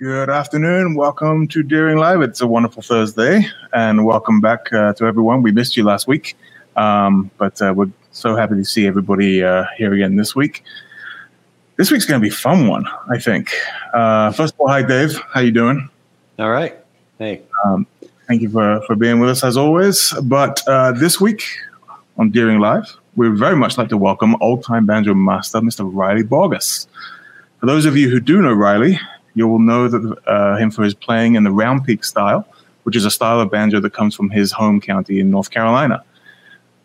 Good afternoon. Welcome to Deering Live. It's a wonderful Thursday, and welcome back uh, to everyone. We missed you last week, um, but uh, we're so happy to see everybody uh, here again this week. This week's going to be a fun one, I think. Uh, first of all, hi Dave. How you doing? All right. Hey. Um, thank you for for being with us as always. But uh, this week on Deering Live, we very much like to welcome old-time banjo master Mr. Riley Baugus. For those of you who do know Riley, you will know that uh, him for his playing in the round peak style, which is a style of banjo that comes from his home county in North Carolina.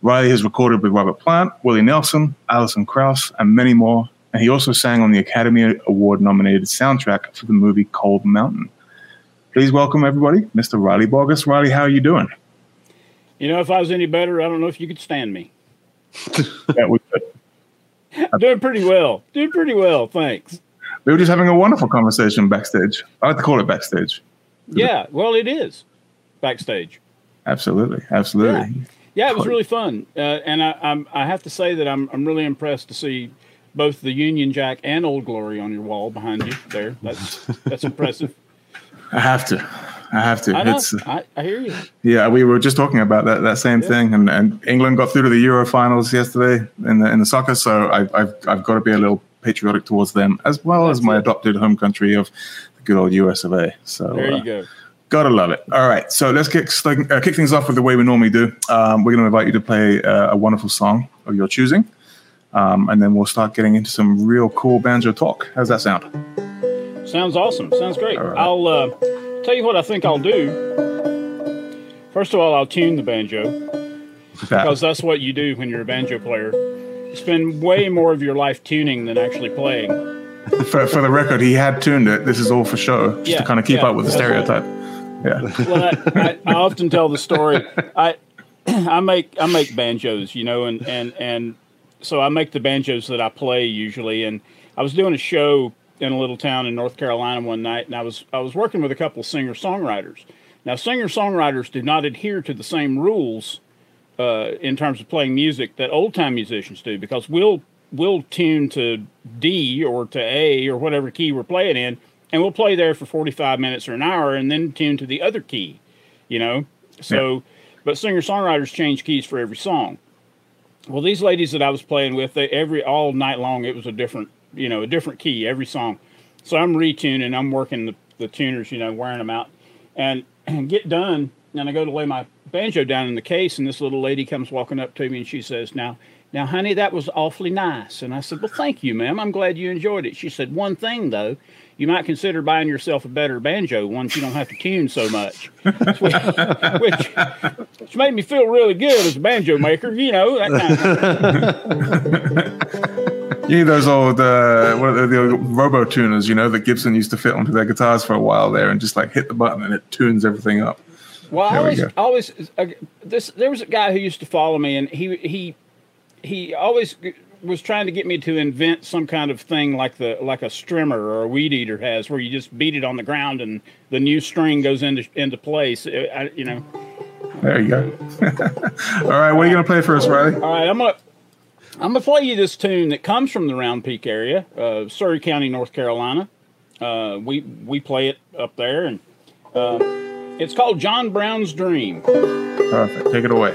Riley has recorded with Robert Plant, Willie Nelson, Alison Krauss, and many more. And he also sang on the Academy Award nominated soundtrack for the movie Cold Mountain. Please welcome everybody, Mr. Riley Baugus. Riley, how are you doing? You know, if I was any better, I don't know if you could stand me. yeah, we could. Doing pretty well. Doing pretty well, thanks we were just having a wonderful conversation backstage. I like to call it backstage. Yeah, well, it is backstage. Absolutely, absolutely. Yeah, yeah it was really fun, uh, and I, I'm, I have to say that I'm I'm really impressed to see both the Union Jack and Old Glory on your wall behind you there. That's that's impressive. I have to. I have to. I, know. I, I, hear you. Yeah, we were just talking about that that same yeah. thing, and, and England got through to the Euro finals yesterday in the in the soccer. So I've I've, I've got to be a little patriotic towards them, as well That's as my it. adopted home country of the good old US of A. So there you uh, go. Gotta love it. All right, so let's kick uh, kick things off with the way we normally do. Um, we're going to invite you to play uh, a wonderful song of your choosing, um, and then we'll start getting into some real cool banjo talk. How's that sound? Sounds awesome. Sounds great. Right. I'll uh, tell you what I think I'll do. First of all, I'll tune the banjo because that's what you do when you're a banjo player spend way more of your life tuning than actually playing. For, for the record, he had tuned it. This is all for show, just yeah, to kind of keep yeah, up with the stereotype. Yeah. Well, I, I, I, often tell the story. I I make I make banjos, you know, and and and so I make the banjos that I play usually. And I was doing a show in a little town in North Carolina one night, and I was I was working with a couple of singer songwriters. Now, singer songwriters do not adhere to the same rules uh, in terms of playing music that old time musicians do because we'll we'll tune to D or to A or whatever key we're playing in, and we'll play there for 45 minutes or an hour and then tune to the other key, you know? So, yeah. but singer songwriters change keys for every song. Well, these ladies that I was playing with, they every all night long, it was a different, you know, a different key every song. So I'm retuning, I'm working the, the tuners, you know, wearing them out, and, and get done, and I go to lay my banjo down in the case, and this little lady comes walking up to me and she says, Now, now, honey, that was awfully nice. And I said, Well, thank you, ma'am. I'm glad you enjoyed it. She said, One thing, though, you might consider buying yourself a better banjo, one you don't have to tune so much. which, which, which, made me feel really good as a banjo maker, you know. That kind of You need those old, uh, what are the, the old robo tuners, you know, that Gibson used to fit onto their guitars for a while there and just like hit the button and it tunes everything up. Well, I always, we always, uh, this there was a guy who used to follow me, and he he he always was trying to get me to invent some kind of thing like the like a strimmer or a weed eater has, where you just beat it on the ground and the new string goes into into place. I, you know. There you go. All right, what are you gonna play for us, Riley? All right, I'm gonna I'm gonna play you this tune that comes from the Round Peak area, uh, Surry County, North Carolina. Uh, we we play it up there, and uh, it's called John Brown's Dream. Perfect. Take it away.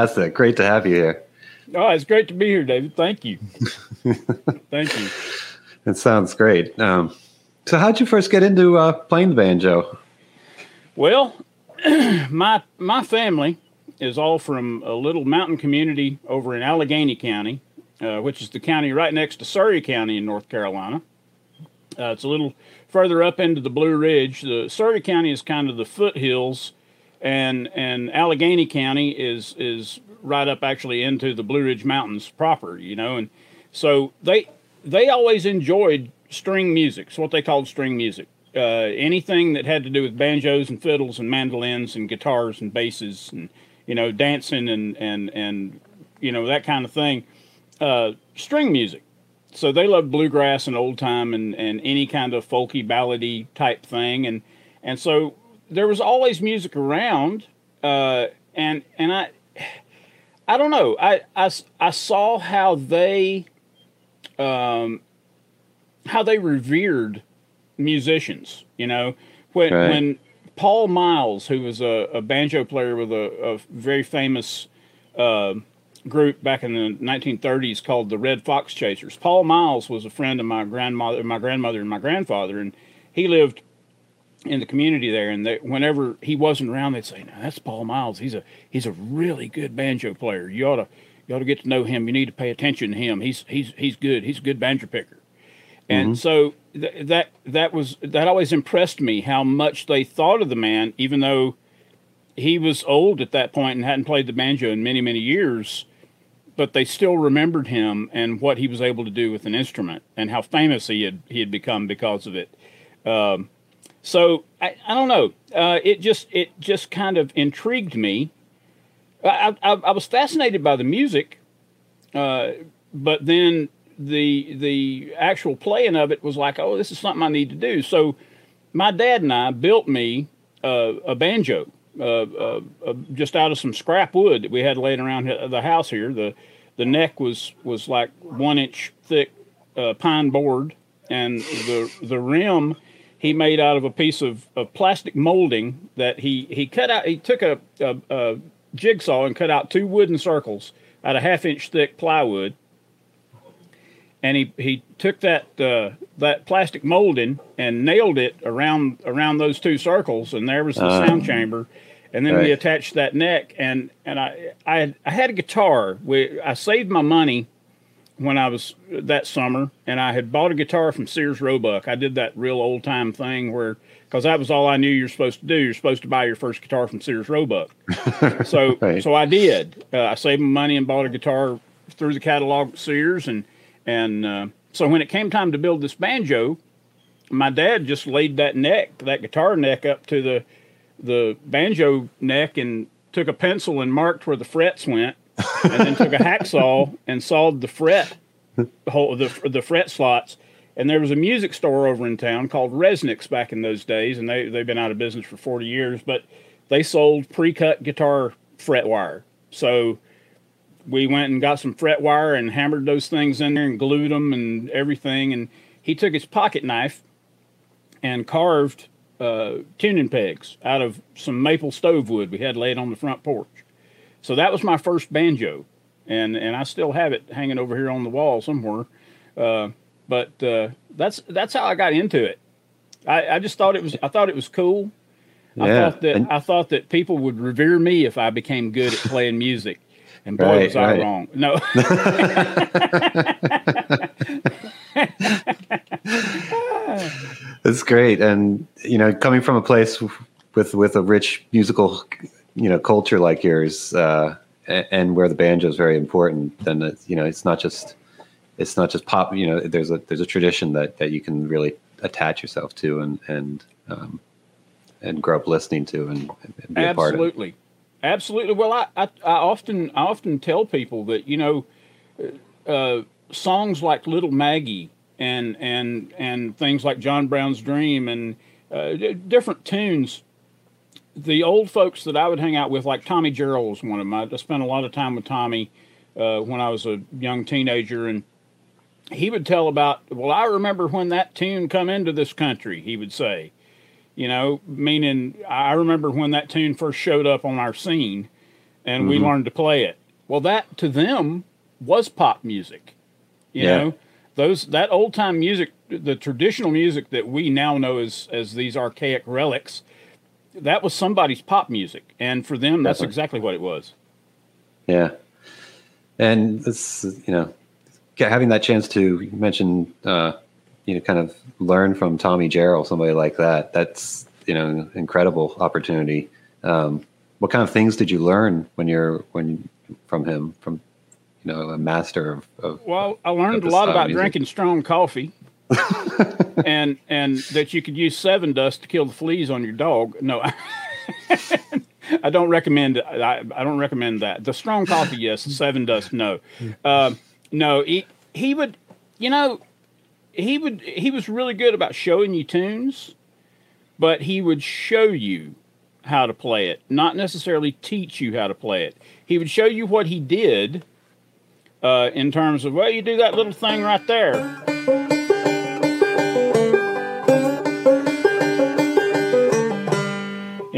Fantastic! Great to have you here. Oh, it's great to be here, David. Thank you. Thank you. It sounds great. Um, so, how'd you first get into uh, playing the banjo? Well, my my family is all from a little mountain community over in Alleghany County, uh, which is the county right next to Surry County in North Carolina. Uh, it's a little further up into the Blue Ridge. The Surry County is kind of the foothills, and and Alleghany County is is right up actually into the Blue Ridge Mountains proper. You know, and so they they always enjoyed string music. It's what they called string music. Uh, anything that had to do with banjos and fiddles and mandolins and guitars and basses and you know dancing and and and you know that kind of thing. Uh, string music so they love bluegrass and old time and, and any kind of folky ballady type thing and and so there was always music around uh, and and I I don't know I, I, I saw how they um, how they revered musicians you know when right. when Paul Miles who was a, a banjo player with a, a very famous uh, group back in the 1930s called the Red Fox Chasers. Paul Miles was a friend of my grandmother, my grandmother, and my grandfather, and he lived in the community there. And they, whenever he wasn't around, they'd say, "Now that's Paul Miles. He's a he's a really good banjo player. You ought to you ought to get to know him. You need to pay attention to him. He's he's he's good. He's a good banjo picker." And mm-hmm. so th- that that was that always impressed me how much they thought of the man, even though he was old at that point and hadn't played the banjo in many many years but they still remembered him and what he was able to do with an instrument and how famous he had he had become because of it. Um, so I, I don't know. Uh, it just it just kind of intrigued me. I, I, I was fascinated by the music, uh, but then the the actual playing of it was like, oh, this is something I need to do. So my dad and I built me uh, a banjo. Uh, uh, uh, just out of some scrap wood that we had laying around the house here. The the neck was was like one inch thick pine board, and the the rim he made out of a piece of, of plastic molding that he he cut out. He took a, a, a jigsaw and cut out two wooden circles out of half inch thick plywood, and he he took that uh, that plastic molding and nailed it around around those two circles, and there was the uh, sound chamber and then right. we attached that neck and and I I had, I had a guitar. We I saved my money when I was that summer, and I had bought a guitar from Sears Roebuck. I did that real old time thing where because that was all I knew you're supposed to do. You're supposed to buy your first guitar from Sears Roebuck. so right. so I did. Uh, I saved my money and bought a guitar through the catalog at Sears, and and uh, so when it came time to build this banjo, my dad just laid that neck, that guitar neck, up to the the banjo neck and took a pencil and marked where the frets went, and then took a hacksaw and sawed the fret hole the the fret slots. And there was a music store over in town called Resnick's back in those days, and they they've been out of business for forty years, but they sold pre-cut guitar fret wire. So we went and got some fret wire and hammered those things in there and glued them and everything. And he took his pocket knife and carved uh, tuning pegs out of some maple stove wood we had laid on the front porch. So that was my first banjo, and and I still have it hanging over here on the wall somewhere. Uh, but uh, that's that's how I got into it. I, I just thought it was I thought it was cool. Yeah. I thought that I thought that people would revere me if I became good at playing music. And boy, right, was I right. wrong. No. That's great, and you know, coming from a place with with a rich musical, you know, culture like yours, uh, and where the banjo is very important, then you know, it's not just it's not just pop. You know, there's a there's a tradition that that you can really attach yourself to and and um, and grow up listening to and, and be Absolutely. a part of. Absolutely, absolutely. Well, I, I, I often I often tell people that you know, uh, songs like Little Maggie and and and things like John Brown's Dream and uh, different tunes. The old folks that I would hang out with, like Tommy Jarrell, was one of them. I spent a lot of time with Tommy uh, when I was a young teenager, and he would tell about. Well, I remember when that tune come into this country. He would say, You know, meaning I remember when that tune first showed up on our scene, and we Mhm. learned to play it. Well, that to them was pop music. You Yeah. know, those that old time music, the traditional music that we now know as as these archaic relics, that was somebody's pop music, and for them, that's Definitely. exactly what it was. Yeah, and this, you know, having that chance to you mentioned, uh, you know, kind of learn from Tommy Jarrell, somebody like that. That's you know, an incredible opportunity. Um, what kind of things did you learn when you're when from him from you know a master of, of Well, I learned a lot about music. drinking strong coffee, and and that you could use Sevin Dust to kill the fleas on your dog. No, I don't recommend. I, I don't recommend that. The strong coffee, yes. Sevin Dust, no. Uh, no, he he would, you know, he would. He was really good about showing you tunes, but he would show you how to play it, not necessarily teach you how to play it. He would show you what he did uh, in terms of, well, you do that little thing right there.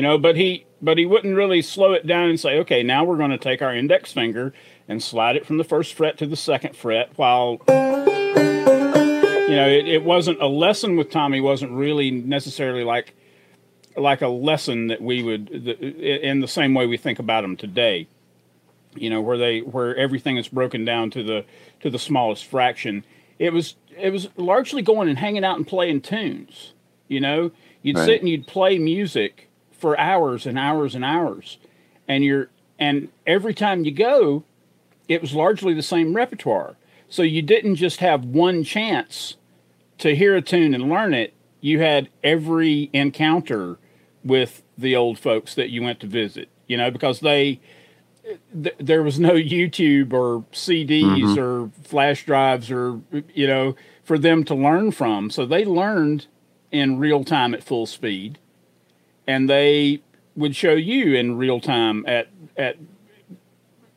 You know, but he but he wouldn't really slow it down and say, okay, now we're going to take our index finger and slide it from the first fret to the second fret while you know it, it wasn't a lesson with tommy wasn't really necessarily like like a lesson that we would the, in the same way we think about them today. You know where they where everything is broken down to the to the smallest fraction. It was it was largely going and hanging out and playing tunes you know? You'd Right. sit and you'd play music for hours and hours and hours. And you're and every time you go it was largely the same repertoire. So you didn't just have one chance to hear a tune and learn it. You had every encounter with the old folks that you went to visit you know because they th- there was no YouTube or CDs mm-hmm. or flash drives or you know for them to learn from. So they learned in real time at full speed, and they would show you in real time at at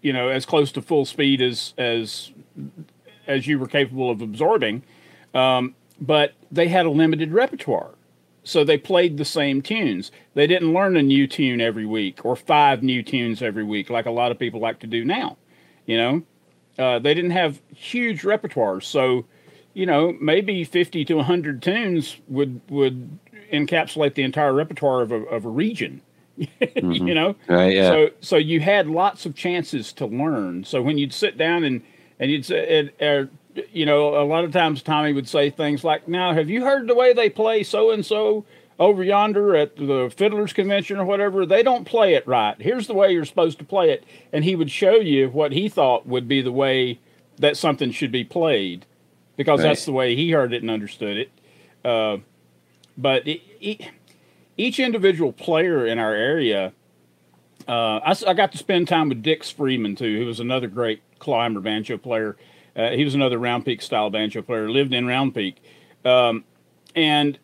you know as close to full speed as as as you were capable of absorbing. Um, but they had a limited repertoire. So they played the same tunes. They didn't learn a new tune every week or five new tunes every week like a lot of people like to do now. You know, uh, they didn't have huge repertoires. So, you know, maybe 50 to 100 tunes would would encapsulate the entire repertoire of a, of a region. you know, right? Yeah, so so you had lots of chances to learn. So when you'd sit down and and you'd say, uh, you know, a lot of times Tommy would say things like, "Now, have you heard the way they play so and so over yonder at the Fiddlers Convention or whatever? They don't play it right. Here's the way you're supposed to play it." And he would show you what he thought would be the way that something should be played, because Right. that's the way he heard it and understood it. Uh, but it, it, each individual player in our area uh, I, I got to spend time with Dix Freeman too, who was another great clawhammer banjo player. Uh, he was another Round Peak style banjo player. Lived in Round Peak, um, and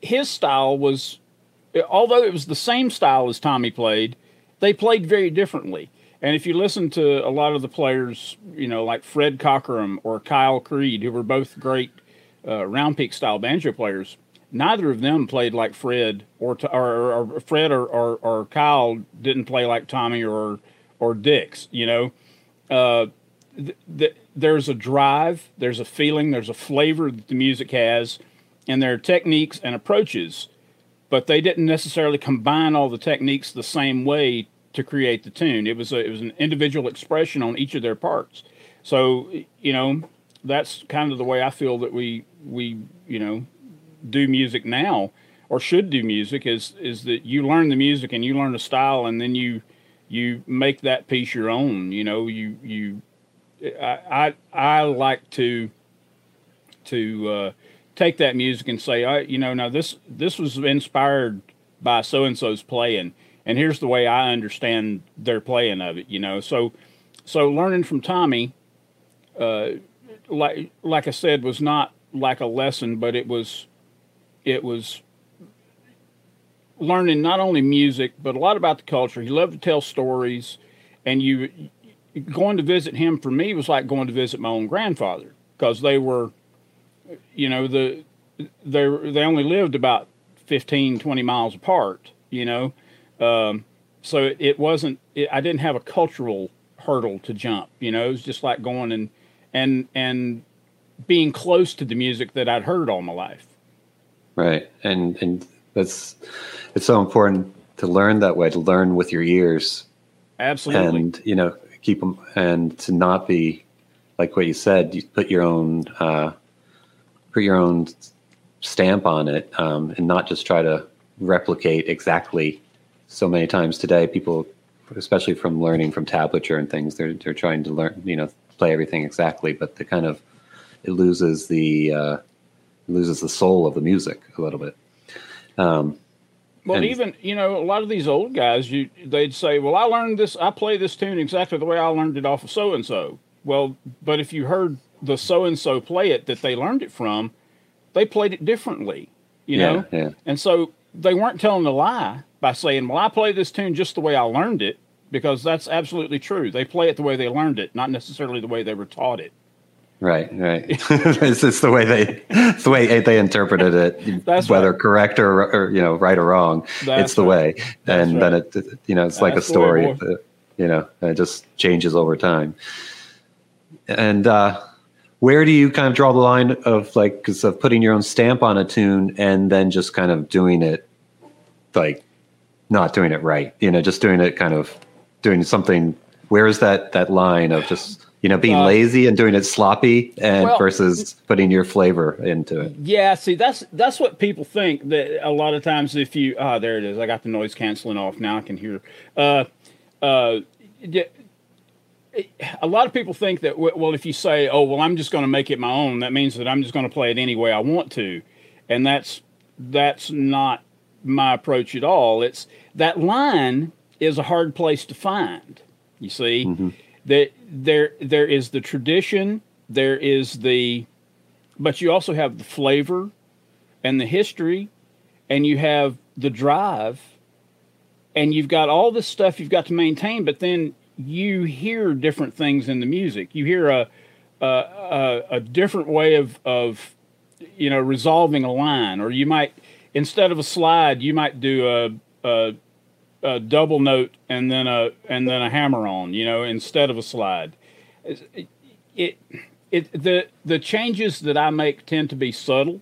his style was, although it was the same style as Tommy played, they played very differently. And if you listen to a lot of the players, you know, like Fred Cockerham or Kyle Creed, who were both great uh, Round Peak style banjo players, neither of them played like Fred or or, or Fred or, or, or Kyle didn't play like Tommy or or Dix. You know, uh, th- th- there's a drive, there's a feeling, there's a flavor that the music has, and there are techniques and approaches, but they didn't necessarily combine all the techniques the same way to create the tune. It was a, it was an individual expression on each of their parts. So you know, that's kind of the way I feel that we we you know do music now or should do music is is that you learn the music and you learn the style and then you you make that piece your own you know you you i i, I like to to uh, take that music and say i you know now this this was inspired by so and so's playing and here's the way i understand their playing of it you know? So so learning from tommy uh like like i said was not like a lesson but it was it was learning not only music but a lot about the culture. He loved to tell stories, and you going to visit him for me was like going to visit my own grandfather because they were, you know, the they they only lived about 15, 20 miles apart. You know, um, so it, it wasn't. It, I didn't have a cultural hurdle to jump. You know, it was just like going and and and being close to the music that I'd heard all my life. Right, and and that's it's so important to learn that way, to learn with your ears. Absolutely, and you know, keep them and to not be like what you said. You put your own uh, put your own stamp on it, um, and not just try to replicate exactly. So many times today, people, especially from learning from tablature and things, they're they're trying to learn, you know, play everything exactly, but the kind of it loses the uh, loses the soul of the music a little bit. Um, well, and, even you know, a lot of these old guys, you they'd say, "Well, I learned this. I play this tune exactly the way I learned it off of so and so." Well, but if you heard the so and so play it that they learned it from, they played it differently, you yeah, know. Yeah. And so they weren't telling a lie by saying, "Well, I play this tune just the way I learned it," because that's absolutely true. They play it the way they learned it, not necessarily the way they were taught it. Right, right. it's just the way they, it's the way they interpreted it, That's whether right. correct or, or, you know, right or wrong. That's it's the right. way, That's and right. then it, you know, it's like a That's the way, story. uh, you know, and it just changes over time. And uh, where do you kind of draw the line of like, cause of putting your own stamp on a tune and then just kind of doing it, like, not doing it right? You know, just doing it kind of doing something. Where is that that line of just you know being Uh, lazy and doing it sloppy and well- versus putting your flavor into it? Yeah, see, that's that's what people think. That a lot of times, if you ah, there it is. I got the noise canceling off now. I can hear. Uh, uh, yeah, a lot of people think that well, if you say, "Oh, well, I'm just going to make it my own," that means that I'm just going to play it any way I want to, and that's that's not my approach at all. It's that line is a hard place to find. You see, that there there is the tradition, there is the but you also have the flavor and the history and you have the drive and you've got all this stuff you've got to maintain but then you hear different things in the music. You hear a a, a, a different way of of you know resolving a line or you might instead of a slide you might do a, a a double note and then a and then a hammer on you know instead of a slide it, it it the the changes that I make tend to be subtle,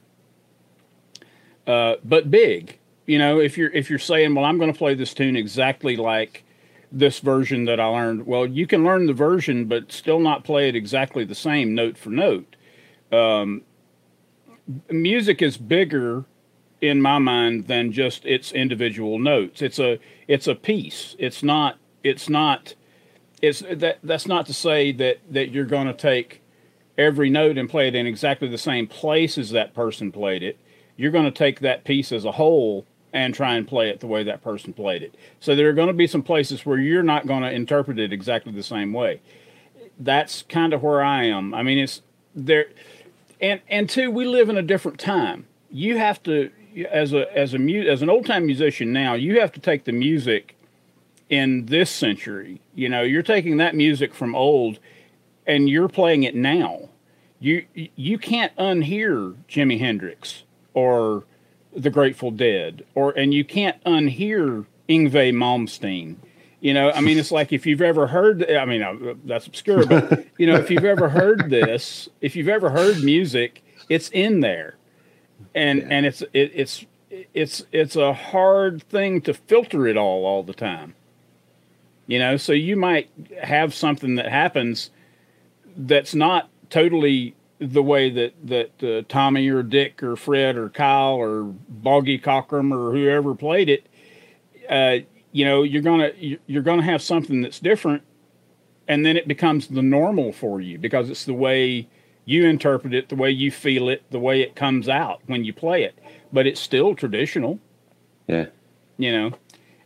uh, but big. You know, if you're if you're saying, well, I'm going to play this tune exactly like this version that I learned. Well, you can learn the version, but still not play it exactly the same note for note. Um, music is bigger in my mind than just its individual notes. It's a it's a piece. It's not it's not it's that that's not to say that that you're going to take every note and play it in exactly the same place as that person played it. You're going to take that piece as a whole and try and play it the way that person played it. So there are going to be some places where you're not going to interpret it exactly the same way. That's kind of where I am. I mean, it's there, and and two, we live in a different time. You have to, as a as a mu- as an old time musician now, you have to take the music in this century. You know, you're taking that music from old and you're playing it now. You you can't unhear Jimi Hendrix or the Grateful Dead or and you can't unhear Yngwie Malmsteen. You know, I mean, it's like if you've ever heard. I mean, uh, that's obscure, but you know, if you've ever heard this, if you've ever heard music, it's in there, and Yeah. and it's it, it's it's it's a hard thing to filter it all all the time. You know, so you might have something that happens that's not totally the way that that uh, Tommy or Dick or Fred or Kyle or Boggy Cockerham or whoever played it. Uh, you know, you're gonna you- you're gonna have something that's different, and then it becomes the normal for you because it's the way you interpret it, the way you feel it, the way it comes out when you play it. But it's still traditional. Yeah. You know,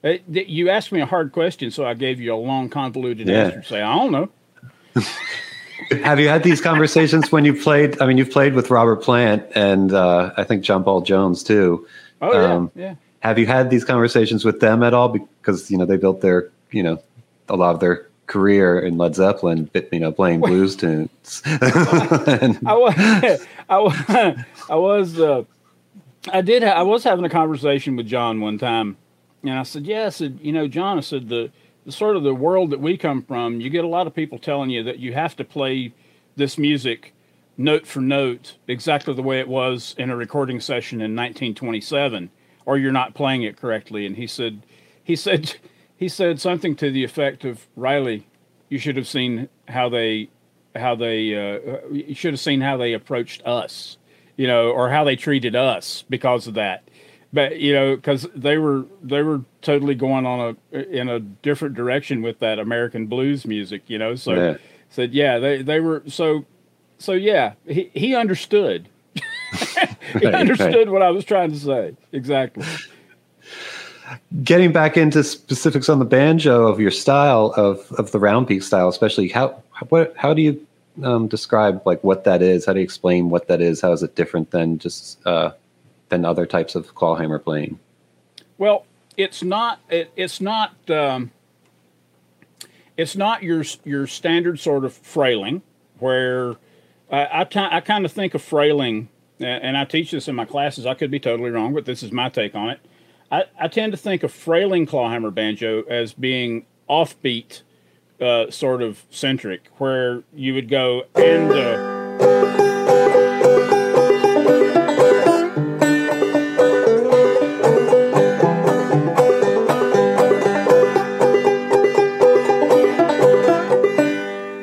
Uh, th- you asked me a hard question, so I gave you a long, convoluted Yeah. answer. Say, I don't know. Have you had these conversations when you played? I mean, you've played with Robert Plant and uh, I think John Paul Jones too. Oh yeah, Um, yeah. Have you had these conversations with them at all? Because you know they built their, you know, a lot of their career in Led Zeppelin, you know, playing blues tunes. And- I was, I was, I was, uh, I did. I was having a conversation with John one time, and I said, "Yeah," I said, "You know, John," I said, "the, the sort of the world that we come from, you get a lot of people telling you that you have to play this music note for note exactly the way it was in a recording session in 1927, or you're not playing it correctly." And he said, he said, he said something to the effect of, "Riley, you should have seen how they, how they, uh, you should have seen how they approached us." you know, or how they treated us because of that. But you know, because they were they were totally going on a in a different direction with that American blues music, you know. So yeah. said, yeah, they they were so so yeah. He he understood. he right, understood right. what I was trying to say exactly. Getting back into specifics on the banjo of your style of of the round peak style, especially how what how do you um, describe like what that is? How do you explain what that is? How is it different than just uh, than other types of clawhammer playing? Well, it's not. It, it's not. Um, it's not your your standard sort of frailing where I, kind of think of frailing, and I teach this in my classes. I could be totally wrong, but this is my take on it. I, I tend to think of frailing clawhammer banjo as being offbeat uh, sort of centric, where you would go and. Uh,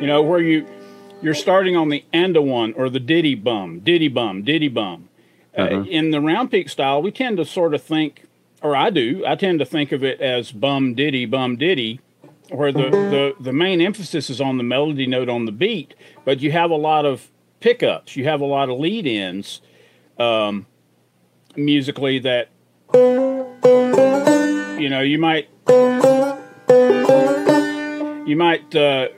you know where you you're starting on the and a one or the diddy bum, diddy bum, diddy bum. Uh, uh-huh. Uh, in the round peak style, we tend to sort of think, or I do, I tend to think of it as bum diddy bum diddy, where the, the, the main emphasis is on the melody note on the beat, but you have a lot of pickups, you have a lot of lead ins um, musically that, you know, you might, you might, uh,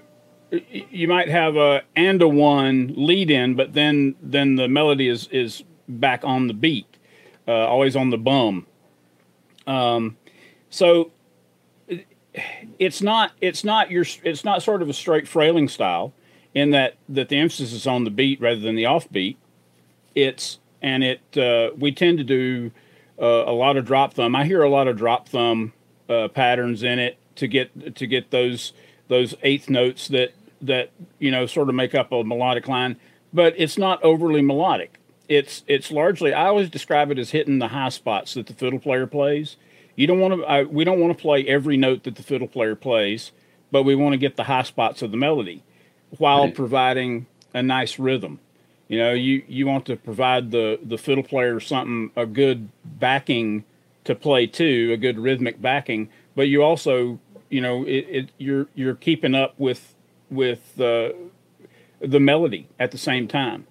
you might have a and a one lead in, but then then the melody is is back on the beat, uh, always on the bum. Um, so it's not it's not your it's not sort of a straight frailing style in that that the emphasis is on the beat rather than the offbeat. It's and it uh, we tend to do uh, a lot of drop thumb. I hear a lot of drop thumb uh, patterns in it to get to get those those eighth notes that that you know sort of make up a melodic line, but it's not overly melodic. It's it's largely I always describe it as hitting the high spots that the fiddle player plays you don't want to. we don't want to play every note that the fiddle player plays, but we want to get the high spots of the melody, while right. providing a nice rhythm. You know, you you want to provide the the fiddle player something a good backing to play too, a good rhythmic backing, but you also you know it, it you're you're keeping up with with the the melody at the same time.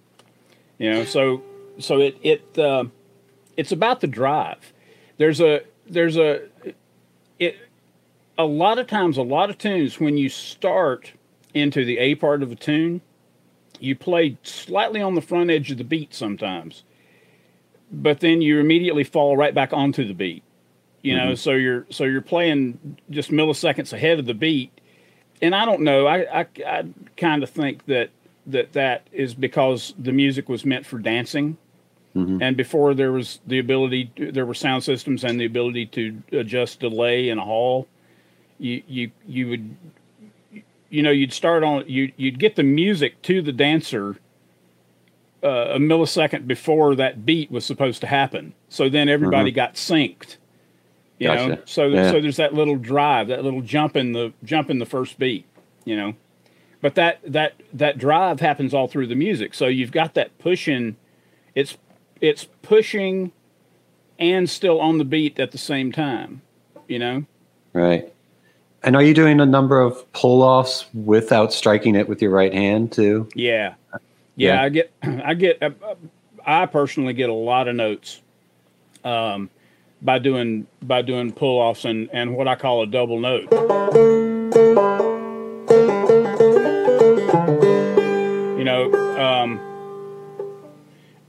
You know, so so it it uh, it's about the drive. There's a there's a it a lot of times a lot of tunes when you start into the A part of a tune, you play slightly on the front edge of the beat sometimes, but then you immediately fall right back onto the beat. You know, mm-hmm. so you're so you're playing just milliseconds ahead of the beat, and I don't know. I I, I kind of think that that that is because the music was meant for dancing Mm-hmm. And before there was the ability, there were sound systems and the ability to adjust delay in a hall. You you you would, you know, you'd start on you you'd get the music to the dancer uh, a millisecond before that beat was supposed to happen. So then everybody mm-hmm. got synced. You gotcha. know, so yeah. so there's that little drive, that little jump in the jump in the first beat. You know, but that that that drive happens all through the music. So you've got that pushing. It's it's pushing and still on the beat at the same time, you know? Right. And are you doing a number of pull offs without striking it with your right hand too? Yeah. Yeah, yeah. I get, I get, uh, I personally get a lot of notes um, by doing by doing pull offs and and what I call a double note.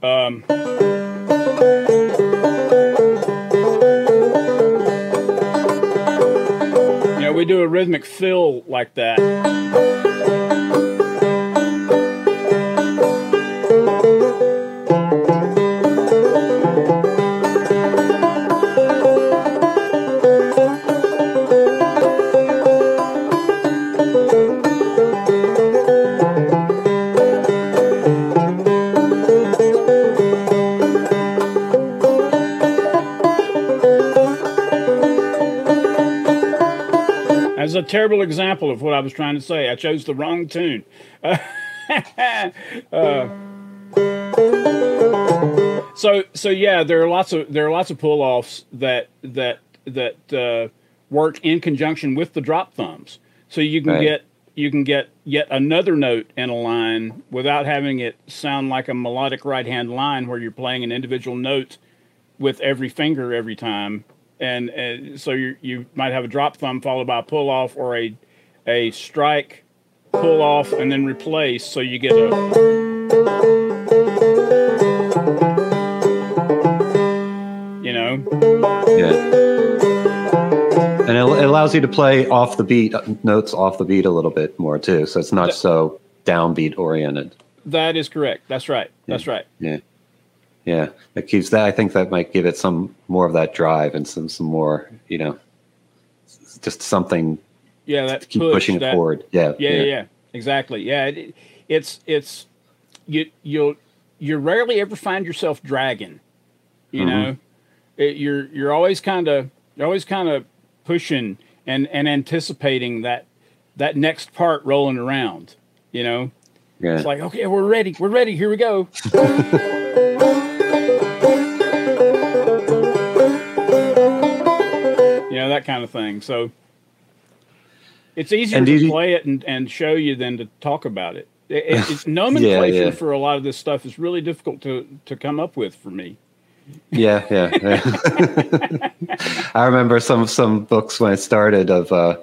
Um, yeah, we do a rhythmic fill like that. Example of what I was trying to say. I chose the wrong tune. uh, so so yeah, there are lots of there are lots of pull offs that that that uh, work in conjunction with the drop thumbs. So you can Right. get you can get yet another note in a line without having it sound like a melodic right hand line where you're playing an individual note with every finger every time. And, and so you you might have a drop thumb followed by a pull off or a a strike pull off and then replace so you get a you know Yeah. And it, it allows you to play off the beat uh, notes off the beat a little bit more too. So it's not so downbeat oriented. that is correct that's right that's right Yeah. Yeah. It keeps that I think that might give it some more of that drive and some some more, you know, just something yeah that to keep push, pushing it that- forward. Yeah. yeah, yeah, yeah, exactly. Yeah, it, it's it's you you'll you rarely ever find yourself dragging. You Mhm. know, it, you're you're always kind of you're always kind of pushing and and anticipating that that next part rolling around. You know, Yeah. it's like okay, we're ready, we're ready, here we go. that kind of thing. So it's easier And to you- play it and, and show you than to talk about it. It- it- it's nomenclature yeah. for a lot of this stuff is really difficult to to come up with for me. Yeah, yeah. yeah. I remember some some books when I started of uh,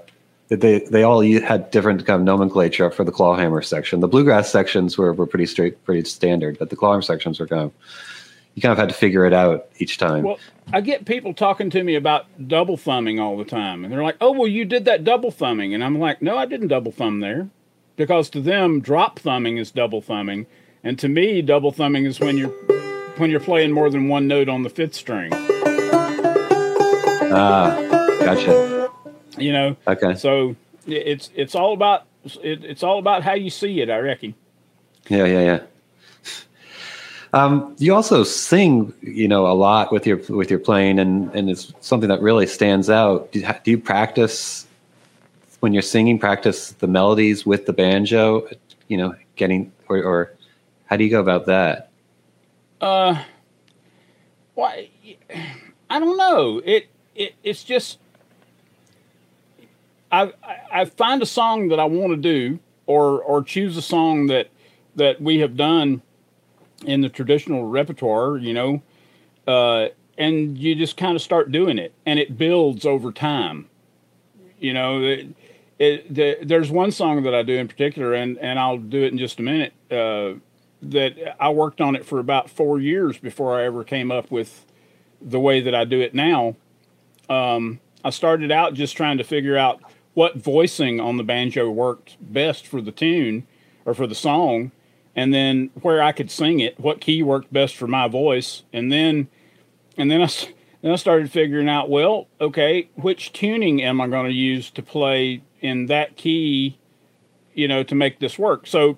they they all had different kind of nomenclature for the clawhammer section. The bluegrass sections were, were pretty straight, pretty standard, but the clawhammer sections were kind of you kind of had to figure it out each time. Well, I get people talking to me about double thumbing all the time, and they're like, "Oh, well, you did that double thumbing," and I'm like, "No, I didn't double thumb there," because to them, drop thumbing is double thumbing, and to me, double thumbing is when you're when you're playing more than one note on the fifth string. ah, gotcha. You know, Okay. so it's it's all about it, it's all about how you see it. I reckon. Yeah, yeah, yeah. Um, you also sing, you know, a lot with your with your playing, and and it's something that really stands out. Do you, do you practice when you're singing? Practice the melodies with the banjo, you know, getting or, or how do you go about that? Uh, why? I don't know. It it it's just I, I find a song that I want to do, or or choose a song that that we have done in the traditional repertoire. You know, uh, and you just kind of start doing it, and it builds over time. You know, it, it, the, there's one song that I do in particular, and and I'll do it in just a minute. Uh, that I worked on it for about four years before I ever came up with the way that I do it now. Um, I started out just trying to figure out what voicing on the banjo worked best for the tune or for the song, and then where I could sing it, what key worked best for my voice, and then and then I then I started figuring out, well, okay, which tuning am I going to use to play in that key, you know, to make this work? So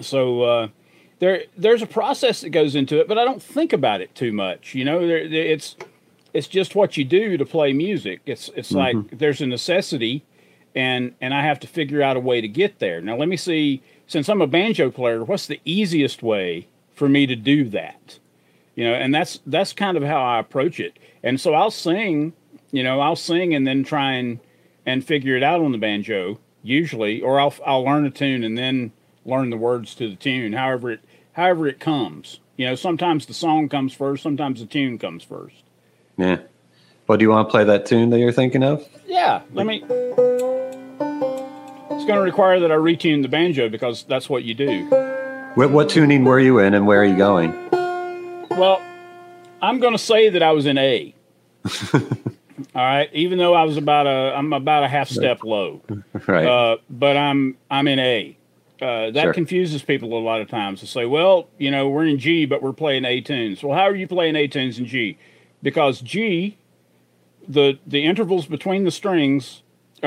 so uh, there there's a process that goes into it, but I don't think about it too much. You know, there, there- it's it's just what you do to play music. It's it's like there's a necessity, and and I have to figure out a way to get there. Now let me see. Since I'm a banjo player, what's the easiest way for me to do that? You know, and that's that's kind of how I approach it. And so I'll sing, you know, I'll sing and then try and and figure it out on the banjo usually, or I'll I'll learn a tune and then learn the words to the tune. However it however it comes. You know, sometimes the song comes first, sometimes the tune comes first. Yeah. Well, do you want to play that tune that you're thinking of? Yeah, let me. Going to require that I retune the banjo because that's what you do. What, what tuning were you in, and where are you going? Well, I'm going to say that I was in A. All right, even though I was about a, I'm about a half step low, Right. uh, but I'm I'm in A. Uh, that Sure. confuses people a lot of times to say, well, you know, we're in G, but we're playing A tunes. Well, how are you playing A tunes in G? Because G, the the intervals between the strings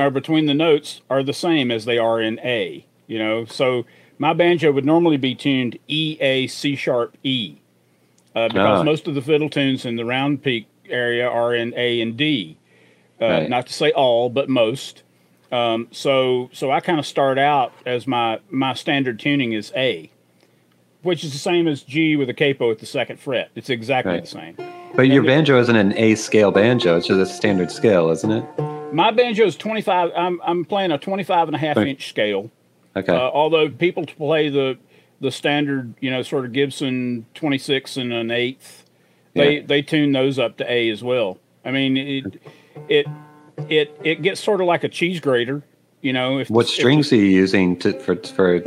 or between the notes are the same as they are in A. You know, so my banjo would normally be tuned E A C sharp E, uh, because Ah. most of the fiddle tunes in the round peak area are in A and D. Uh, Right. Not to say all, but most. Um, so so I kind of start out as my my standard tuning is A, which is the same as G with a capo at the second fret. It's exactly Right. the same. But your And- banjo isn't an A scale banjo; it's just a standard scale, isn't it? My banjo is 25. I'm I'm playing a 25 and a half inch scale. Okay. Uh, although people to play the the standard, you know, sort of Gibson 26 and an eighth, they Yeah. they tune those up to A as well. I mean, it it it it gets sort of like a cheese grater, you know. If what if strings are you using to for for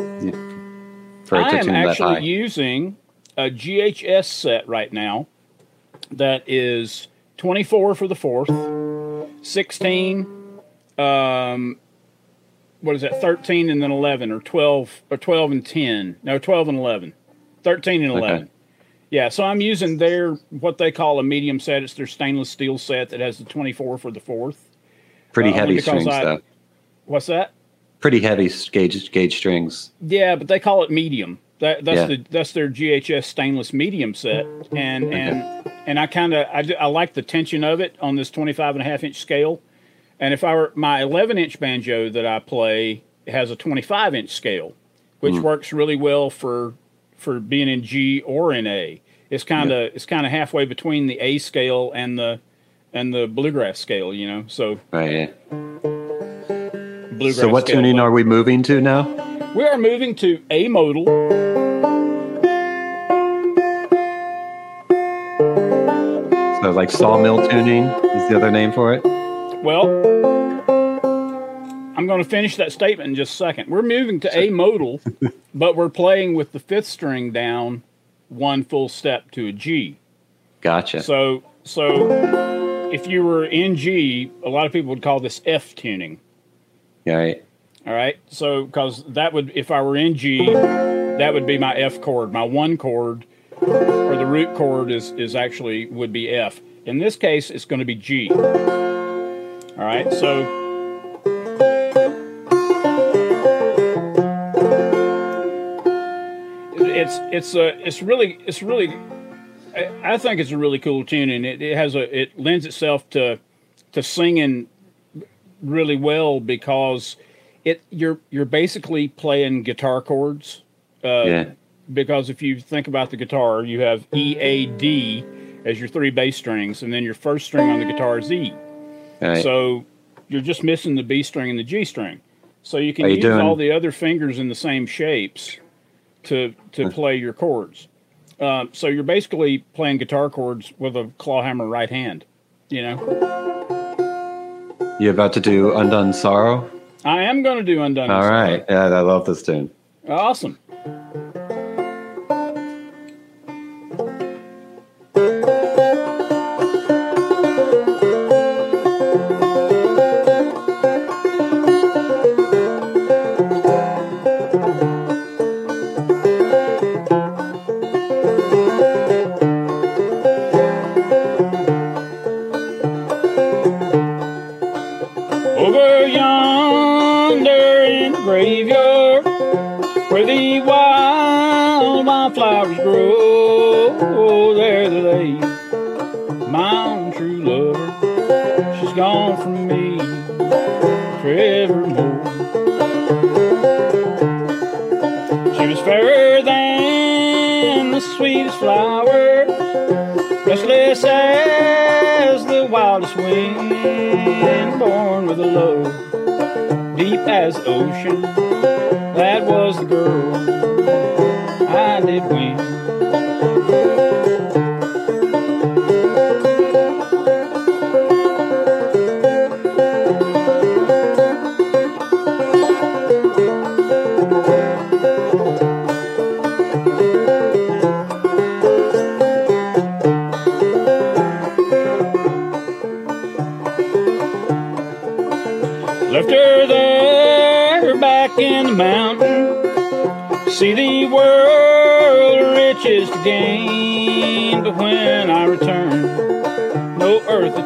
for I to am tune that actually using a GHS set right now that is 24 for the fourth, 16, um, what is that, 13 and then 11, or 12, or 12 and 10. No, 12 and 11. 13 and 11. Okay. Yeah, so I'm using their, what they call a medium set. It's their stainless steel set that has the 24 for the fourth. Pretty uh, heavy strings, I- though. What's that? Pretty heavy gauge gauge strings. Yeah, but they call it medium. That that's Yeah. the that's their GHS stainless medium set, and and and I kind of I, I like the tension of it on this 25 and a half inch scale. And if I were my 11 inch banjo that I play has a 25 inch scale, which Hmm. works really well for for being in G or in A. It's kind of it's kind of halfway between the A scale and the and the bluegrass scale, you know. So Right. Yeah. So what tuning are we moving to now? We are moving to A modal. So like sawmill tuning is the other name for it. Well, I'm going to finish that statement in just a second. We're moving to A modal, but we're playing with the fifth string down one full step to a G. Gotcha. So, so if you were in G, a lot of people would call this F tuning. Yeah, right. All right. So, because that would, if I were in G, that would be my F chord. My one chord, or the root chord, is is actually would be F. In this case, it's going to be G. All right. So. It's it's a it's really it's really I, think it's a really cool tune and it, it has a it lends itself to to singing really well because it you're you're basically playing guitar chords. Uh, yeah. Because if you think about the guitar, you have E, A, D as your three bass strings, and then your first string on the guitar is E. Right. So you're just missing the B string and the G string. So you can you use doing? all the other fingers in the same shapes to to play your chords. Um, so you're basically playing guitar chords with a claw hammer right hand. You know, You're about to do Undone Sorrow? I am going to do Undone. All right. Yeah, I love this tune. Awesome.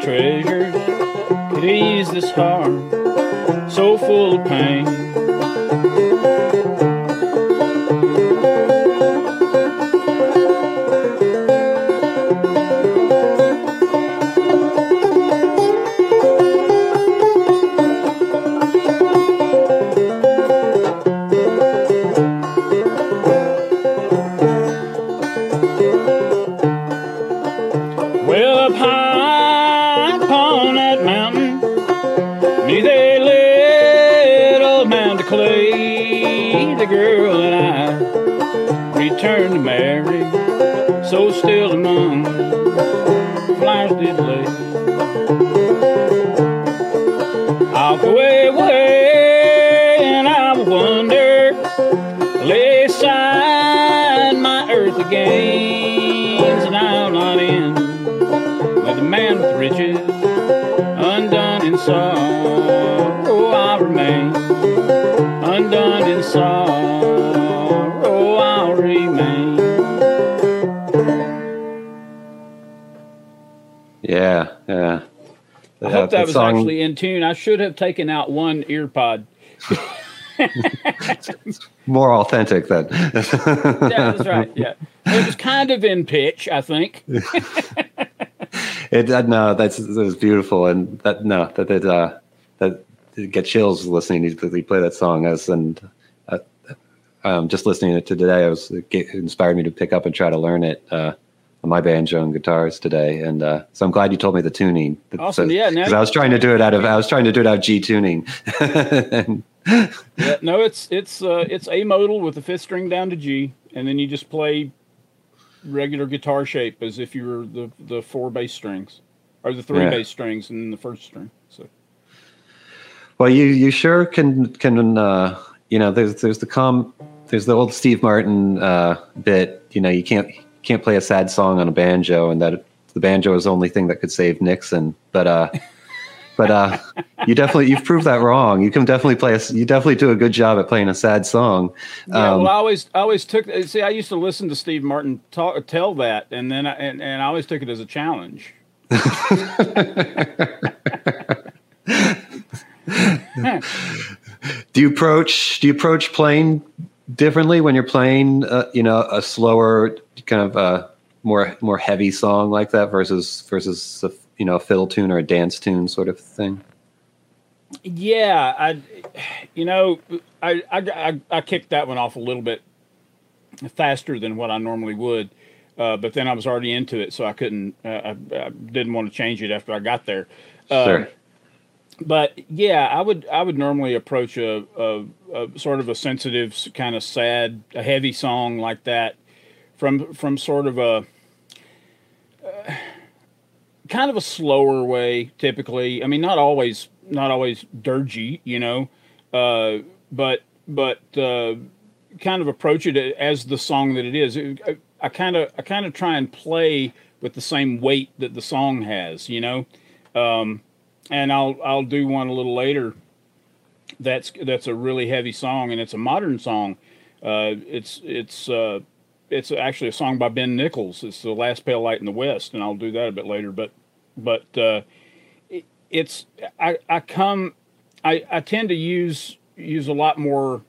Treasures could ease this heart so full of pain. Song... actually in tune. I should have taken out one ear pod. More authentic then. yeah, that's right. Yeah, it was kind of in pitch, I think. it uh, no, that's that's beautiful, and that no, that that uh, that get chills listening to you play that song. As and uh, um, just listening to it today, I was it inspired me to pick up and try to learn it. Uh, on my banjo and guitars today, and uh, so I'm glad you told me the tuning. Awesome, so, yeah. Because I was trying to do it out of I was trying to do it out of G tuning. and, yeah, no, it's it's uh, it's a modal with the fifth string down to G, and then you just play regular guitar shape as if you were the the four bass strings or the three yeah. bass strings and the first string. So, well, you you sure can can uh, you know there's there's the com there's the old Steve Martin uh, bit. You know, you can't can't play a sad song on a banjo, and that the banjo is the only thing that could save Nixon. But uh, but uh, you definitely you've proved that wrong. You can definitely play a, you definitely do a good job at playing a sad song. Yeah, um, well, I always I always took see I used to listen to Steve Martin talk tell that, and then I, and and I always took it as a challenge. do you approach do you approach playing differently when you're playing uh, you know a slower kind of uh, more more heavy song like that versus versus a, you know a fiddle tune or a dance tune sort of thing? Yeah, I you know I I I, kicked that one off a little bit faster than what I normally would. Uh, but then I was already into it, so I couldn't. Uh, I, I, didn't want to change it after I got there. Uh, sure. But yeah, I would I would normally approach a, a, a sort of a sensitive, kind of sad, a heavy song like that from from sort of a kind of a slower way typically. I mean not always not always dirgy you know uh, but but uh, kind of approach it as the song that it is. I kind of i kind of try and play with the same weight that the song has you know? Um, and i'll i'll do one a little later that's that's a really heavy song and it's a modern song. Uh, it's it's uh, it's actually a song by Ben Nichols. It's the last pale light in the west, and I'll do that a bit later. But but uh, it, it's I, I come I, I tend to use use a lot more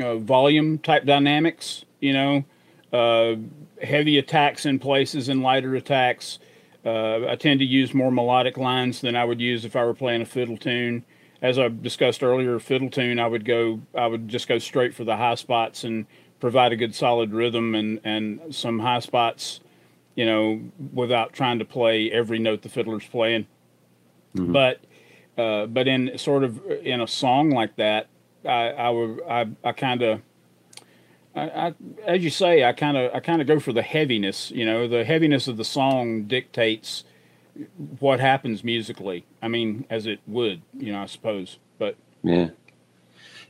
uh, volume type dynamics. You know, uh, heavy attacks in places and lighter attacks. Uh, I tend to use more melodic lines than I would use if I were playing a fiddle tune. As I discussed earlier, fiddle tune I would go I would just go straight for the high spots and provide a good solid rhythm and, and some high spots, you know, without trying to play every note the fiddler's playing. Mm-hmm. But uh, but in sort of in a song like that, I I would I, I kind of I, I, as you say, I kind of I kind of go for the heaviness. You know, the heaviness of the song dictates what happens musically. I mean, as it would, you know, I suppose. But yeah,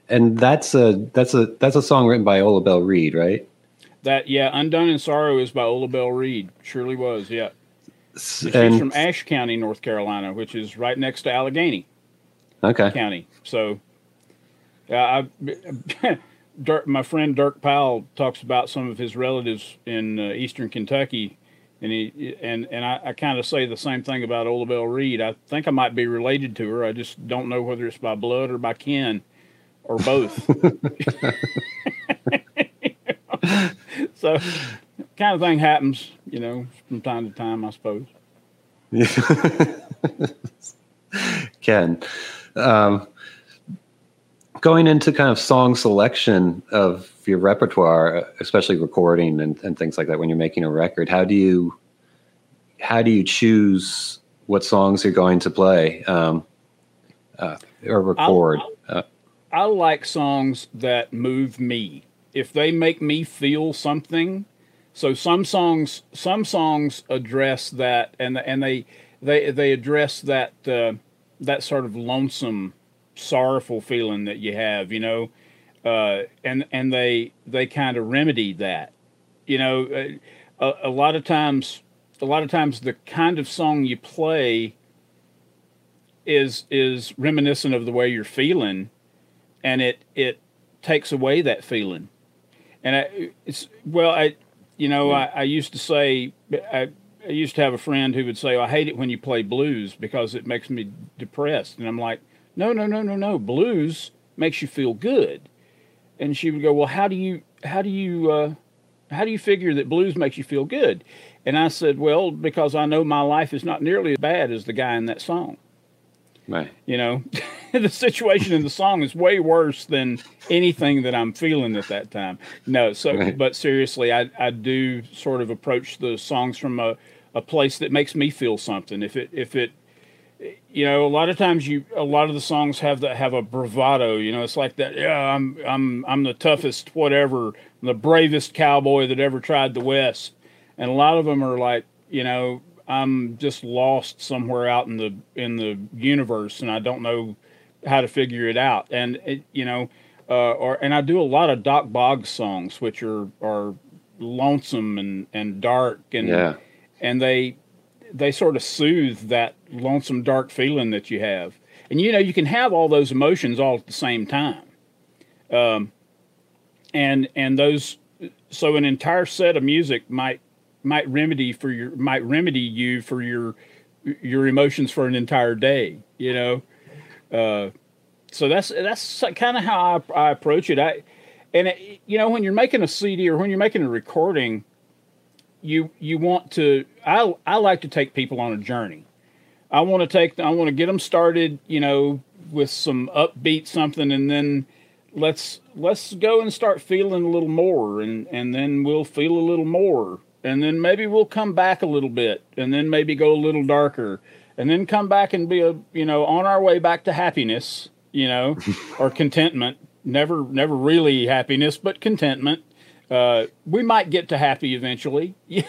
and that's a that's a that's a song written by Ola Belle Reed, right? That yeah, Undone in Sorrow is by Ola Belle Reed. Surely was, yeah. She's and, from Ashe County, North Carolina, which is right next to Alleghany. Okay. County. So, yeah, I, Dirk, my friend Dirk Powell talks about some of his relatives in uh, eastern Kentucky, and he and and I, I kind of say the same thing about Ola Belle Reed. I think I might be related to her. I just don't know whether it's by blood or by kin or both. so, kind of thing happens, you know, from time to time, I suppose. Yeah. Ken, um, going into kind of song selection of your repertoire, especially recording and, and things like that, when you're making a record, how do you how do you choose what songs you're going to play um, uh, or record? I'll, I'll, uh, I like songs that move me. If they make me feel something, so some songs some songs address that and and they they they address that uh, that sort of lonesome, sorrowful feeling that you have, you know, uh, and and they they kind of remedy that, you know, uh, a, a lot of times a lot of times the kind of song you play is is reminiscent of the way you're feeling, and it it takes away that feeling. And I, it's well, I you know I, I used to say I, I used to have a friend who would say, oh, "I hate it when you play blues because it makes me depressed," and I'm like, "No, no, no, no, no. Blues makes you feel good." And she would go, "Well, how do you how do you uh, how do you figure that blues makes you feel good?" And I said, Well, because I know my life is not nearly as bad as the guy in that song. Right. You know, the situation in the song is way worse than anything that I'm feeling at that time. No, so, right. but seriously, I, I do sort of approach the songs from a, a place that makes me feel something. If it, if it, you know, a lot of times you, a lot of the songs have that have a bravado. You know, it's like that. Yeah, I'm, I'm, I'm the toughest, whatever, the bravest cowboy that ever tried the West and a lot of them are like, you know, I'm just lost somewhere out in the in the universe, and I don't know how to figure it out. And it, you know, uh, or and I do a lot of Dock Boggs songs, which are are lonesome and and dark, and yeah. and they they sort of soothe that lonesome, dark feeling that you have. And you know, you can have all those emotions all at the same time. Um, and and those so an entire set of music might might remedy for your might remedy you for your your emotions for an entire day you know uh, so that's that's kind of how I, I, approach it. I and it, you know when you're making a cd or when you're making a recording you you want to i i like to take people on a journey. I want to take i want to get them started you know with some upbeat something and then let's let's go and start feeling a little more and and then we'll feel a little more and then maybe we'll come back a little bit and then maybe go a little darker and then come back and be a you know on our way back to happiness you know or contentment. Never never really happiness but contentment. Uh, we might get to happy eventually.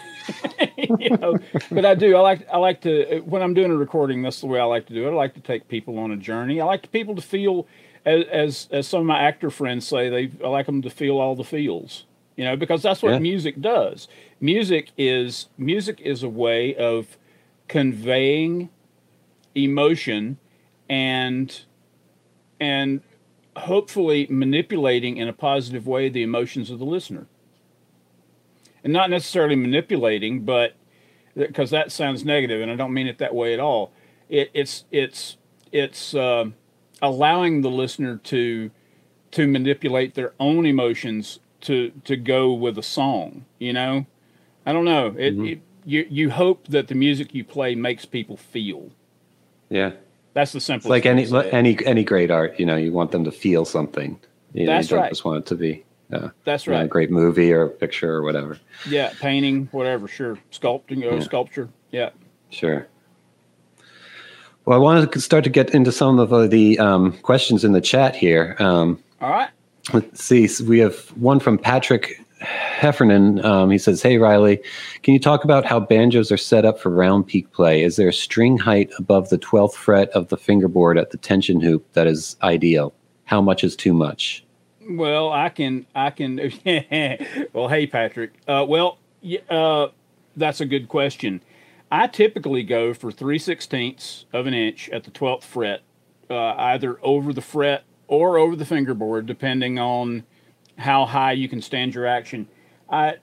You know but i do. I like i like to when i'm doing a recording that's the way i like to do it. I like to take people on a journey. I like people to feel as as, as some of my actor friends say they i like them to feel all the feels you know because that's what yeah. music does. Music is music is a way of conveying emotion and and hopefully manipulating in a positive way the emotions of the listener and not necessarily manipulating but because that sounds negative and i don't mean it that way at all it, it's it's it's uh, allowing the listener to to manipulate their own emotions to to go with a song. You know, I don't know. It, mm-hmm. it you you hope that the music you play makes people feel. Yeah, that's the simplest. Like any any any great art, you know, you want them to feel something. You know, that's you don't right. just want it to be. Uh, that's right. Know, a great movie or a picture or whatever. Yeah, painting, whatever. Sure, sculpting, or uh, yeah. sculpture. Yeah. Sure. Well, I wanted to start to get into some of the um, questions in the chat here. Um, All right. Let's see. So we have one from Patrick Heffernan. Um, he says, Hey, Riley, can you talk about how banjos are set up for round peak play? Is there a string height above the 12th fret of the fingerboard at the tension hoop that is ideal? How much is too much? Well, I can, I can. well, hey, Patrick. Uh, well, uh, that's a good question. I typically go for three sixteenths of an inch at the 12th fret, uh, either over the fret or over the fingerboard, depending on how high you can stand your action. I